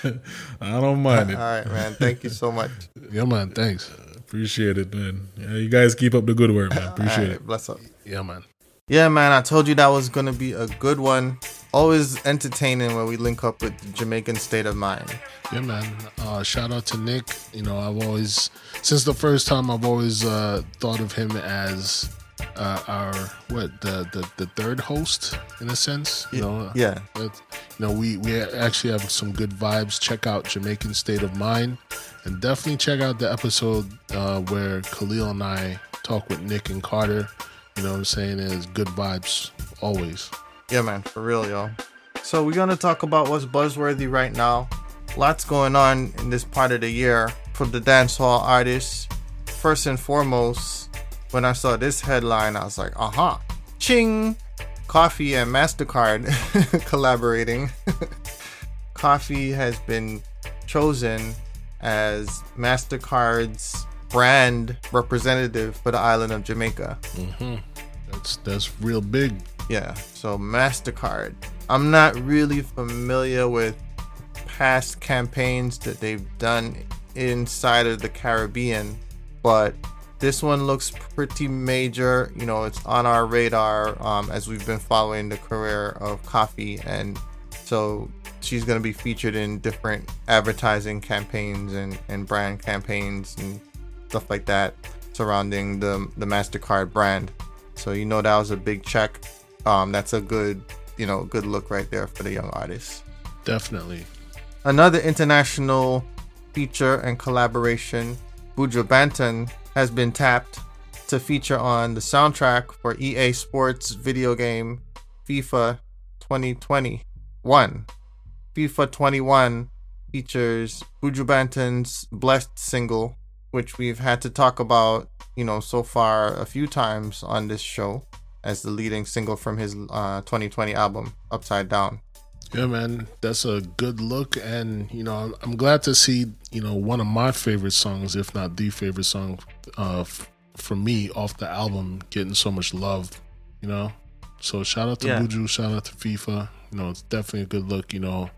I don't mind All it. right, man. Thank you so much. Yeah, man. Thanks. Appreciate it, man. Yeah, you guys keep up the good work, man. Appreciate All right, it. Bless up. Yeah, man. Yeah, man. I told you that was gonna be a good one. Always entertaining when we link up with the Jamaican State of Mind. Yeah, man. Uh, shout out to Nick. You know, I've always, since the first time, I've always uh, thought of him as uh, our what the, the the third host in a sense. You know, Yeah. But, you know, we we actually have some good vibes. Check out Jamaican State of Mind, and definitely check out the episode uh, where Khalil and I talk with Nick and Carter. You know what I'm saying? Is good vibes always. Yeah, man, for real, yo. So we're gonna talk about what's buzzworthy right now. Lots going on in this part of the year for the dancehall artists. First and foremost, when I saw this headline, I was like, "Aha, ching!" Koffee and Mastercard collaborating. Koffee has been chosen as Mastercard's brand representative for the island of Jamaica. Mm-hmm. That's that's real big. Yeah, so MasterCard. I'm not really familiar with past campaigns that they've done inside of the Caribbean, but this one looks pretty major. You know, it's on our radar um, as we've been following the career of Koffee, and so she's going to be featured in different advertising campaigns and, and brand campaigns and stuff like that surrounding the the Mastercard brand. So you know that was a big check. Um, that's a good, you know, good look right there for the young artists. Definitely. Another international feature and collaboration, Buju Banton has been tapped to feature on the soundtrack for EA Sports video game FIFA 2021. FIFA 21 features Buju Banton's Blessed single, which we've had to talk about, you know, so far a few times on this show as the leading single from his uh, 2020 album, Upside Down. Yeah, man, that's a good look, and you know, I'm glad to see you know one of my favorite songs, if not the favorite song, uh, f- for me off the album, getting so much love. You know, so shout out to Yeah. Buju, shout out to FIFA. You know, it's definitely a good look. You know,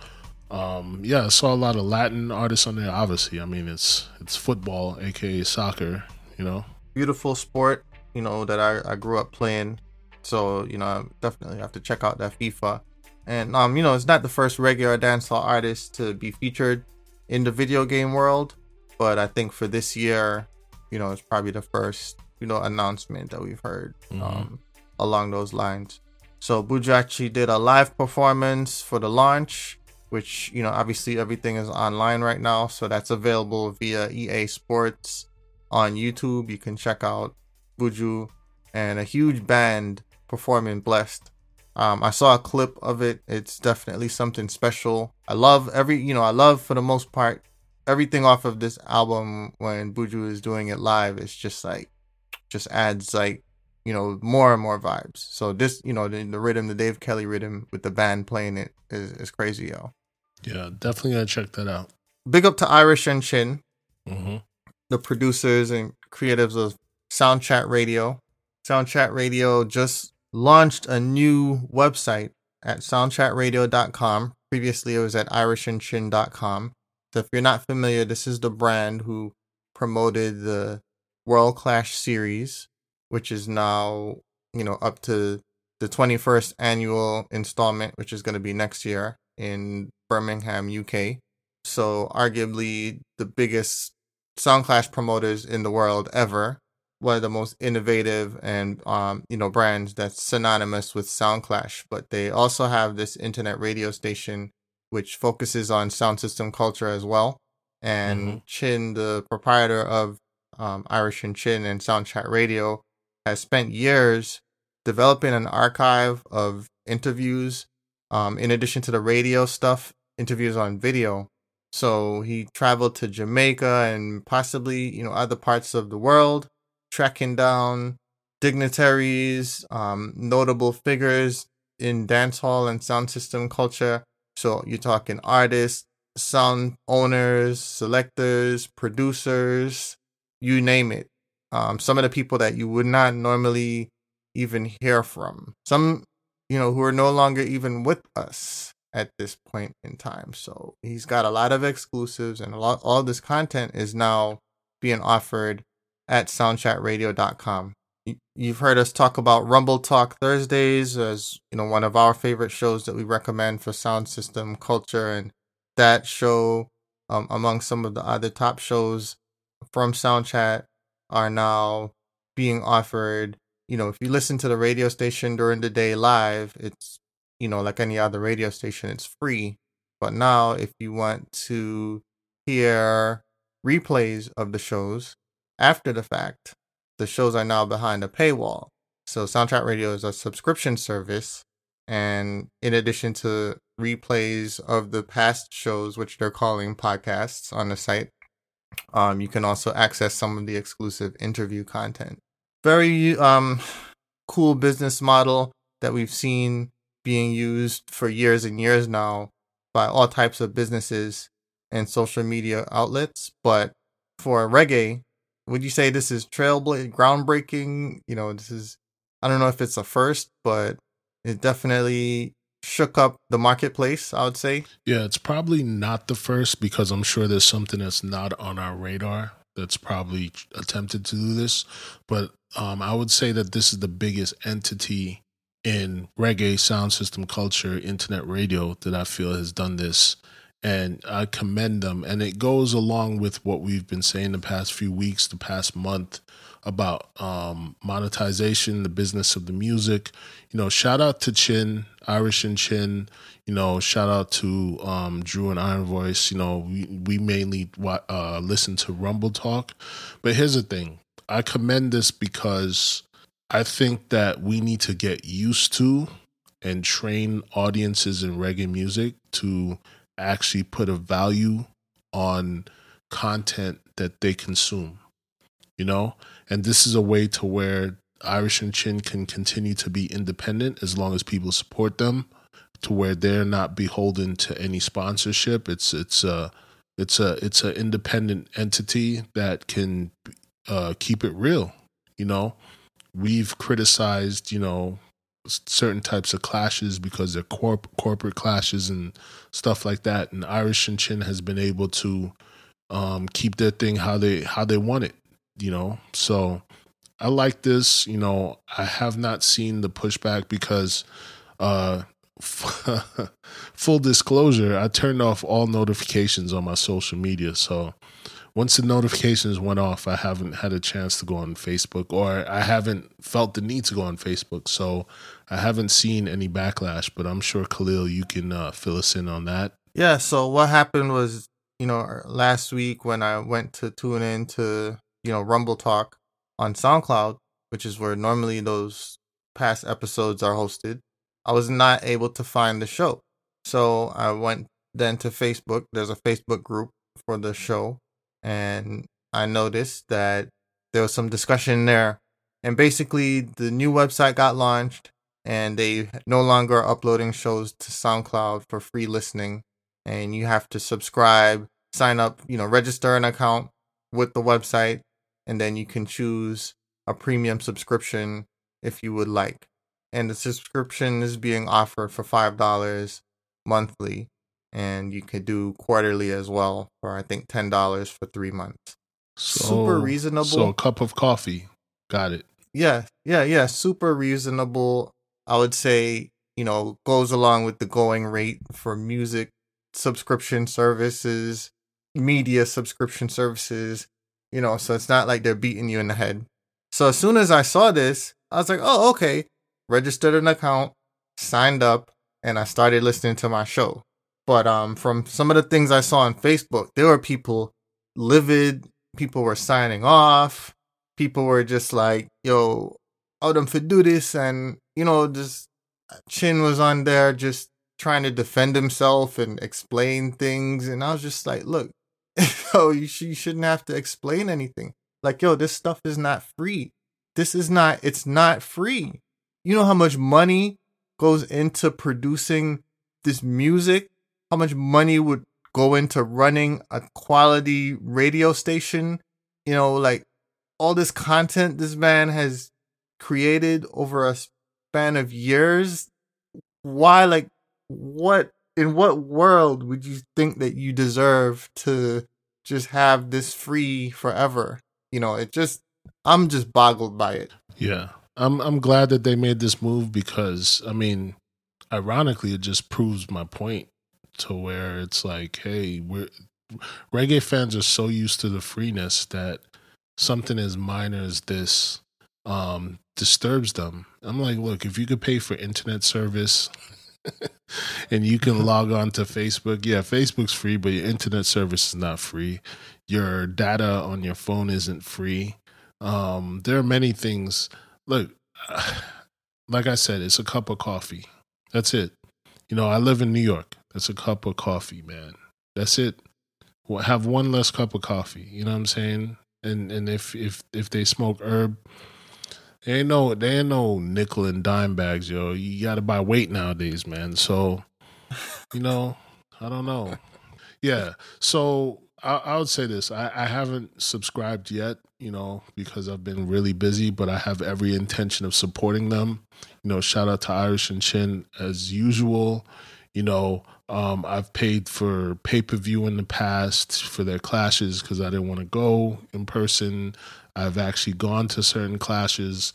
um, yeah, I saw a lot of Latin artists on there. Obviously, I mean, it's it's football, aka soccer. You know, beautiful sport, you know, that I, I grew up playing. So, you know, I definitely have to check out that FIFA. And um, you know, it's not the first regular dancehall artist to be featured in the video game world, but I think for this year, you know, it's probably the first, you know, announcement that we've heard um along those lines. So Buju actually did a live performance for the launch, which, you know, obviously everything is online right now, so that's available via EA Sports on YouTube. You can check out Buju and a huge band performing Blessed. Um, I saw a clip of it. It's definitely something special. I love every, you know, I love for the most part everything off of this album when Buju is doing it live. It's just like, just adds like, you know, more and more vibes. So this, you know, the, the rhythm, the Dave Kelly rhythm with the band playing it is, is crazy, yo. yeah, definitely gonna check that out. Big up to Irish and Chin. hmm the producers and creatives of Soundchat Radio. Soundchat Radio just launched a new website at soundchatradio.com. Previously, it was at irishandchin.com. So if you're not familiar, this is the brand who promoted the World Clash series, which is now, you know, up to the 21st annual installment, which is going to be next year in Birmingham, UK. So arguably the biggest Sound Clash promoters in the world ever. One of the most innovative and um, you know brands that's synonymous with Soundclash. But they also have this internet radio station which focuses on sound system culture as well. And Chin, the proprietor of um, Irish and Chin and Soundchat Radio, has spent years developing an archive of interviews. Um, in addition to the radio stuff, interviews on video. So he traveled to Jamaica and possibly, you know, other parts of the world, tracking down dignitaries, um, notable figures in dancehall and sound system culture. So you're talking artists, sound owners, selectors, producers, you name it. Um, some of the people that you would not normally even hear from. Some, you know, who are no longer even with us at this point in time. So he's got a lot of exclusives and a lot all this content is now being offered at soundchatradio.com. You- You've heard us talk about Rumble Talk Thursdays as, you know, one of our favorite shows that we recommend for sound system culture and that show um, among some of the other top shows from Soundchat are now being offered. You know, if you listen to the radio station during the day live, it's you know, like any other radio station, it's free. But now, if you want to hear replays of the shows after the fact, the shows are now behind a paywall. So, Soundchat Radio is a subscription service. And in addition to replays of the past shows, which they're calling podcasts on the site, um, you can also access some of the exclusive interview content. Very um, cool business model that we've seen being used for years and years now by all types of businesses and social media outlets. But for reggae, would you say this is trailbla groundbreaking? You know, this is I don't know if it's a first, but it definitely shook up the marketplace, I would say. Yeah, it's probably not the first because I'm sure there's something that's not on our radar that's probably attempted to do this. But um, I would say that this is the biggest entity in reggae sound system culture, internet radio that I feel has done this. And I commend them. And it goes along with what we've been saying the past few weeks, the past month about um, monetization, the business of the music. You know, shout out to Chin, Irish and Chin. You know, shout out to um, Drew and Iron Voice. You know, we, we mainly uh, listen to Rumble Talk. But here's the thing I commend this because I think that we need to get used to and train audiences in reggae music to actually put a value on content that they consume you know and this is a way to where irish and chin can continue to be independent as long as people support them to where they're not beholden to any sponsorship. It's it's a it's a it's an independent entity that can uh, keep it real. You know, we've criticized you know certain types of clashes because they're corp- corporate clashes and stuff like that. And Irish and Chin has been able to um, keep their thing how they how they want it. You know, so I like this. You know, I have not seen the pushback because, uh, full disclosure, I turned off all notifications on my social media. So once the notifications went off, I haven't had a chance to go on Facebook or I haven't felt the need to go on Facebook. So I haven't seen any backlash, but I'm sure Khalil, you can uh, fill us in on that. Yeah. So what happened was, you know, last week when I went to tune in to, you know, Rumble Talk, on SoundCloud, which is where normally those past episodes are hosted, I was not able to find the show. So I went then to Facebook. There's a Facebook group for the show. And I noticed that there was some discussion there. And basically, the new website got launched and they no longer are uploading shows to SoundCloud for free listening. And you have to subscribe, sign up, you know, register an account with the website and then you can choose a premium subscription if you would like. And the subscription is being offered for $5 monthly, and you could do quarterly as well for I think $10 for three months. So, super reasonable. So a cup of coffee. Got it. Yeah, yeah, yeah. Super reasonable. I would say, you know, goes along with the going rate for music subscription services, media subscription services, you know, so it's not like they're beating you in the head. So as soon as I saw this, I was like, oh, okay. Registered an account, signed up, and I started listening to my show. But um, from some of the things I saw on Facebook, there were people livid. People were signing off. People were just like, yo, out them for do this. And, you know, just Chin was on there just trying to defend himself and explain things. And I was just like, look, yo, you, sh- you shouldn't have to explain anything. Like, yo, this stuff is not free. This is not, it's not free. You know how much money goes into producing this music? How much money would go into running a quality radio station? You know, like all this content this man has created over a span of years. Why, like, what in what world would you think that you deserve to just have this free forever? You know, it just I'm just boggled by it. Yeah. I'm I'm glad that they made this move because I mean, ironically it just proves my point to where it's like, hey, we're reggae fans are so used to the freeness that something as minor as this um disturbs them. I'm like, look, if you could pay for internet service and you can log on to Facebook. Yeah, Facebook's free, but your internet service is not free. Your data on your phone isn't free. Um, there are many things. Look, like I said, it's a cup of coffee. That's it. You know, I live in New York. That's a cup of coffee, man. That's it. have one less cup of coffee. You know what I'm saying? And and if if if they smoke herb, they ain't no, they ain't no nickel and dime bags, yo. You got to buy weight nowadays, man. So, you know, I don't know. Yeah. So I, I would say this: I, I haven't subscribed yet, you know, because I've been really busy. But I have every intention of supporting them. You know, shout out to Irish and Chin as usual. You know, um, I've paid for pay per view in the past for their clashes because I didn't want to go in person. I've actually gone to certain clashes.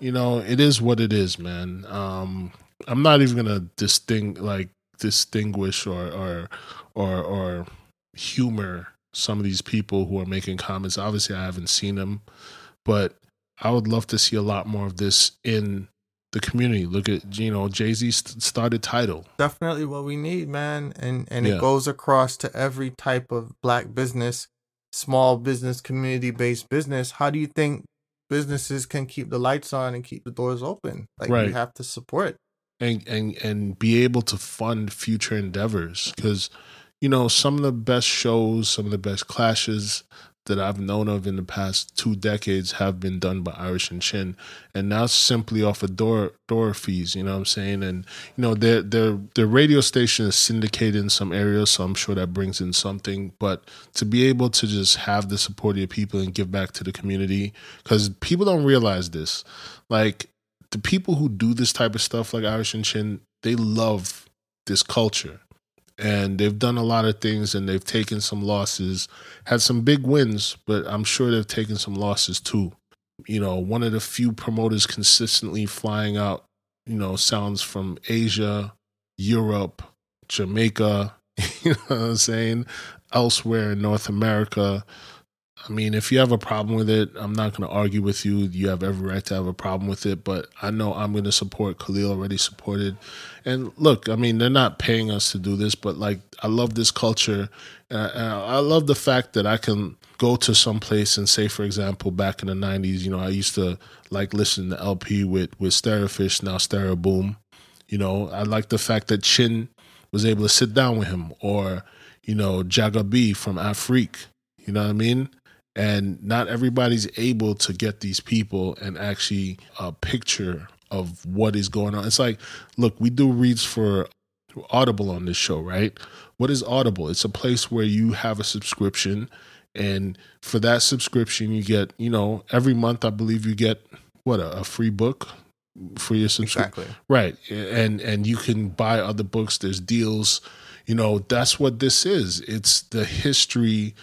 You know, it is what it is, man. Um, I'm not even gonna distinct like distinguish or or or or humor some of these people who are making comments. Obviously, I haven't seen them, but I would love to see a lot more of this in the community. Look at you know Jay Z started Tidal. Definitely what we need, man, and and yeah. it goes across to every type of black business small business, community based business, how do you think businesses can keep the lights on and keep the doors open? Like right. you have to support and and and be able to fund future endeavors because you know some of the best shows, some of the best clashes that I've known of in the past two decades have been done by Irish and Chin, and now simply off of door door fees. You know what I'm saying? And you know their their their radio station is syndicated in some areas, so I'm sure that brings in something. But to be able to just have the support of your people and give back to the community, because people don't realize this, like the people who do this type of stuff, like Irish and Chin, they love this culture and they've done a lot of things and they've taken some losses, had some big wins, but I'm sure they've taken some losses too. You know, one of the few promoters consistently flying out, you know, sounds from Asia, Europe, Jamaica, you know what I'm saying, elsewhere in North America. I mean, if you have a problem with it, I'm not going to argue with you. You have every right to have a problem with it, but I know I'm going to support. Khalil already supported. And look, I mean, they're not paying us to do this, but like, I love this culture. And I, I love the fact that I can go to some place and say, for example, back in the 90s, you know, I used to like listen to LP with, with Stereofish, now Stereo Boom. You know, I like the fact that Chin was able to sit down with him or, you know, Jaga B from Afrique. You know what I mean? And not everybody's able to get these people and actually a picture of what is going on. It's like, look, we do reads for Audible on this show, right? What is Audible? It's a place where you have a subscription, and for that subscription, you get, you know, every month, I believe you get what a, a free book for your subscription, Exactly. right? And and you can buy other books. There's deals. You know, that's what this is. It's the history.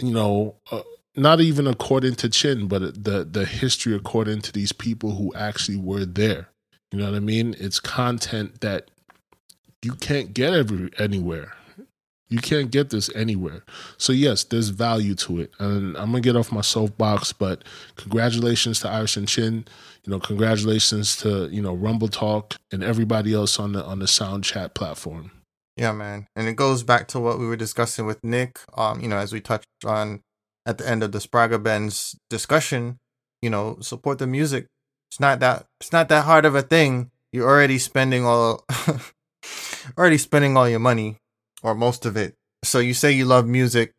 You know. Uh, not even according to Chin, but the the history according to these people who actually were there. You know what I mean? It's content that you can't get every anywhere. You can't get this anywhere. So yes, there's value to it, and I'm gonna get off my soapbox. But congratulations to Irish and Chin. You know, congratulations to you know Rumble Talk and everybody else on the on the Sound Chat platform. Yeah, man. And it goes back to what we were discussing with Nick. Um, you know, as we touched on at the end of the Spragga Benz discussion, you know, support the music. It's not that it's not that hard of a thing. You're already spending all already spending all your money or most of it. So you say you love music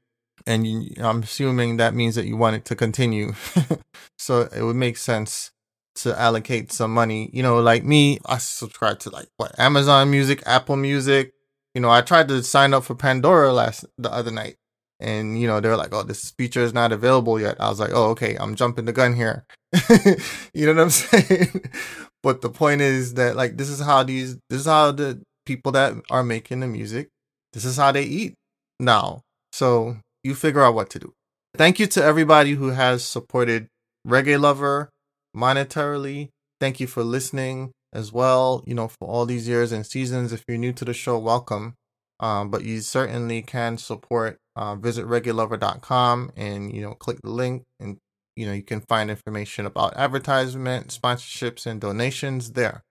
and you, I'm assuming that means that you want it to continue. so it would make sense to allocate some money. You know, like me, I subscribe to like what Amazon Music, Apple Music. You know, I tried to sign up for Pandora last the other night and you know they're like oh this feature is not available yet. I was like oh okay i'm jumping the gun here. You know what i'm saying? But the point is that like this is how these this is how the people that are making the music this is how they eat now. So you figure out what to do. Thank you to everybody who has supported reggae lover monetarily. Thank you for listening as well you know for all these years and seasons. If you're new to the show welcome. Um, but you certainly can support uh, visit reggaelover.com and you know click the link and you know you can find information about advertisement sponsorships and donations there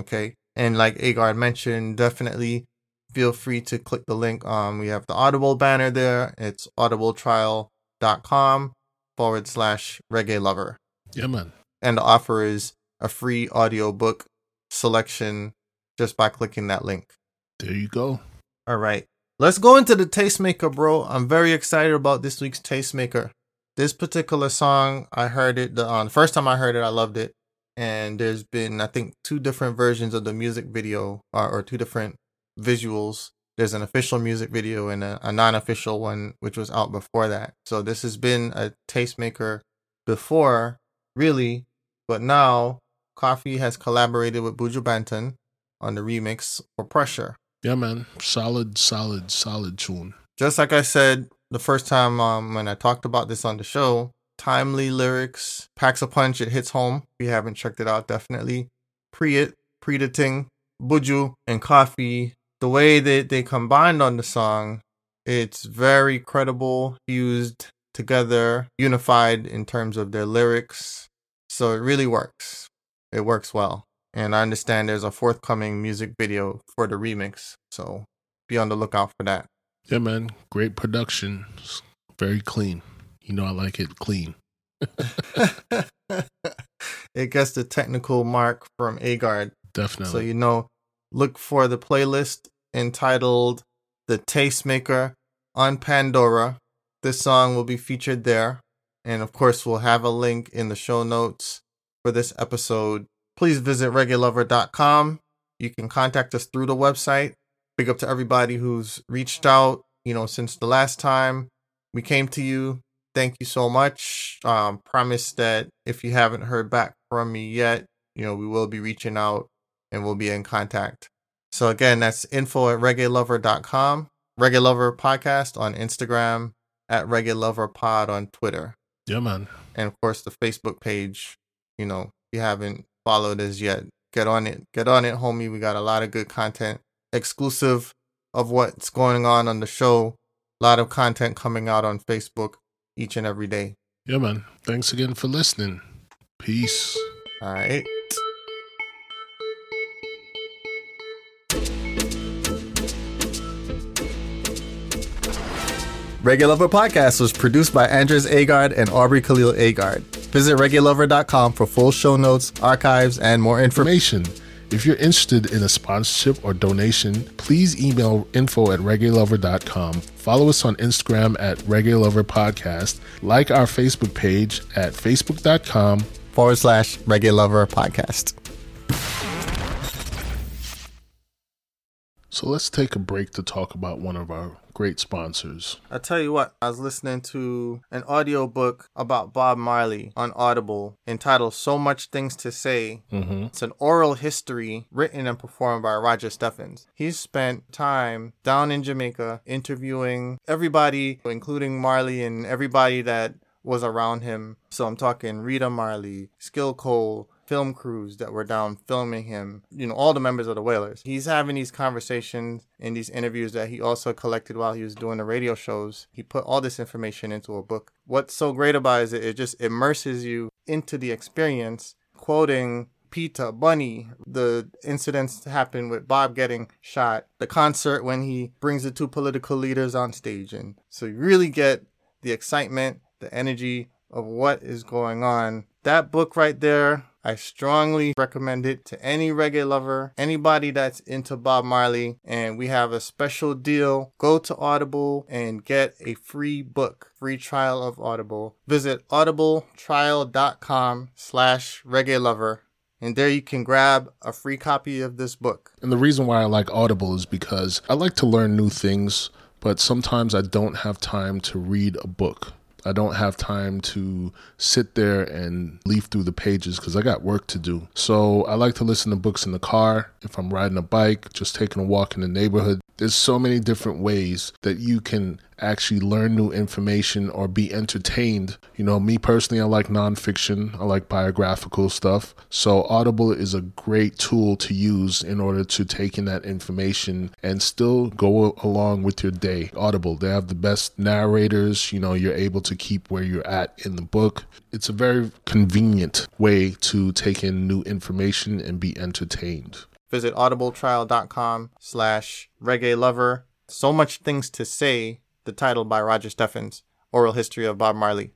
okay and like Agard mentioned definitely feel free to click the link um we have the audible banner there it's audibletrial.com forward slash reggae lover Yeah, man. and the offer is a free audiobook selection just by clicking that link There you go. all right. Let's go into the tastemaker, bro. I'm very excited about this week's tastemaker. This particular song, I heard it the, uh, the first time I heard it, I loved it. And there's been, I think, two different versions of the music video, or, or two different visuals. There's an official music video and a, a non-official one, which was out before that. So this has been a tastemaker before, really, but now Koffee has collaborated with Buju Banton on the remix for Pressure Yeah, man. Solid, solid, solid tune. just like I said the first time um, when I talked about this on the show, timely lyrics, packs a punch, it hits home. If you haven't checked it out, definitely. Pre it, pre the ting, Buju and Koffee. The way that they combined on the song, it's very credible, used together, unified in terms of their lyrics. So it really works. It works well. And I understand there's a forthcoming music video for the remix. So be on the lookout for that. Yeah, man. Great production. Very clean. You know, I like it clean. it gets the technical mark from Agard. Definitely. So you know, look for the playlist entitled "The Tastemaker" on Pandora. this song will be featured there. And of course, we'll have a link in the show notes for this episode. Please visit reggaelover.com. You can contact us through the website. Big up to everybody who's reached out, you know, since the last time we came to you. Thank you so much. Um, promise that if you haven't heard back from me yet, you know, we will be reaching out and we'll be in contact. So again, that's info at reggaelover.com, Reggae Lover Podcast on Instagram, at Reggae Lover Pod on Twitter. Yeah, man. And of course the Facebook page, you know, if you haven't followed us yet, get on it. Get on it, homie. We got a lot of good content exclusive of what's going on on the show. A lot of content coming out on Facebook each and every day. Yeah, man. Thanks again for listening. Peace. All right. Reggae Lover Podcast was produced by Andres Agard and Aubrey Khalil Agard. Visit reggaelover.com for full show notes, archives, and more information. If you're interested in a sponsorship or donation, please email info at reggaelover.com. Follow us on Instagram at reggaelover Podcast. Like our Facebook page at facebook.com Forward slash reggaelover Podcast. So let's take a break to talk about one of our great sponsors. I tell you what, I was listening to an audiobook about Bob Marley on Audible entitled So Much Things to Say. Mm-hmm. It's an oral history written and performed by Roger Steffens. He's spent time down in Jamaica interviewing everybody, including Marley and everybody that was around him. So I'm talking Rita Marley, Skill Cole, film crews that were down filming him, you know, all the members of the Wailers. He's having these conversations in these interviews that he also collected while he was doing the radio shows. He put all this information into a book. What's so great about it is it, just immerses you into the experience, quoting Peter, Bunny, the incidents happened with Bob getting shot, the concert when he brings the two political leaders on stage. And so you really get the excitement, the energy of what is going on. That book right there, I strongly recommend it to any reggae lover, anybody that's into Bob Marley. And we have a special deal. Go to Audible and get a free book, free trial of Audible. Visit audibletrial.com slash reggae lover. And there you can grab a free copy of this book. And the reason why I like Audible is because I like to learn new things, but sometimes I don't have time to read a book. I don't have time to sit there and leaf through the pages because I got work to do. So I like to listen to books in the car, if I'm riding a bike, just taking a walk in the neighborhood. There's so many different ways that you can actually learn new information or be entertained. You know, me personally, I like nonfiction, I like biographical stuff. So, Audible is a great tool to use in order to take in that information and still go along with your day. Audible, they have the best narrators, you know, you're able to keep where you're at in the book. It's a very convenient way to take in new information and be entertained. Visit audibletrial.com slash reggae lover. So much things to say, the title by Roger Steffens, Oral History of Bob Marley.